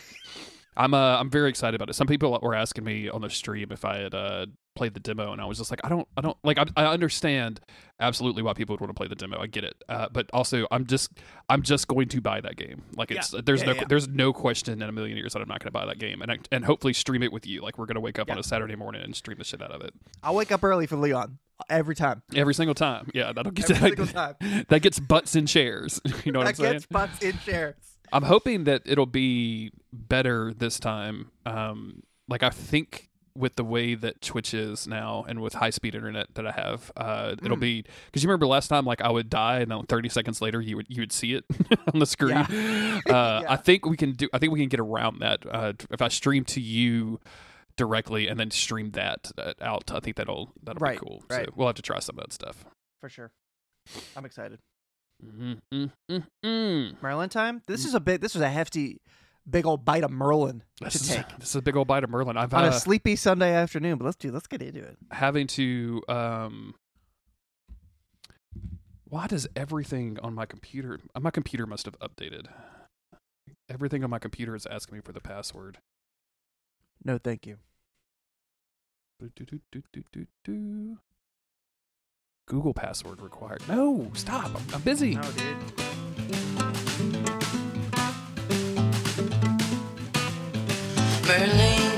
I'm uh I'm very excited about it. Some people were asking me on the stream if I had uh played the demo, and I was just like, I don't, I don't like. I, I understand absolutely why people would want to play the demo. I get it, uh, but also I'm just, I'm just going to buy that game. Like it's there's Yeah, no yeah. there's no question in a million years that I'm not going to buy that game, and I, and hopefully stream it with you. Like we're going to wake up on a Saturday morning and stream the shit out of it I'll wake up early for Leon every time. every single time. Yeah, that'll get Every that, single time. [laughs] that gets butts in chairs. [laughs] you know what I'm saying? that gets butts in chairs. I'm hoping that it'll be better this time. Um, like I think with the way that Twitch is now and with high speed internet that I have, uh, it'll Mm. be because you remember last time, like I would die and then 30 seconds later you would you would see it [laughs] on the screen. Yeah. Uh, [laughs] Yeah. I think we can do. I think we can get around that. Uh, if I stream to you directly and then stream that out, I think that'll that'll Right, be cool. right. So we'll have to try some of that stuff. For sure. I'm excited. Mm, mm, mm, mm. Merlin time? This is a bit. this was a hefty big old bite of Merlin This to is, take. [laughs] this is a big old bite of Merlin. I've on uh, a sleepy Sunday afternoon, but let's do let's get into it. having to um why does everything on my computer uh, my computer must have updated everything on my computer is asking me for the password No, thank you. Google password required no stop i'm, I'm busy No, dude. Merlin,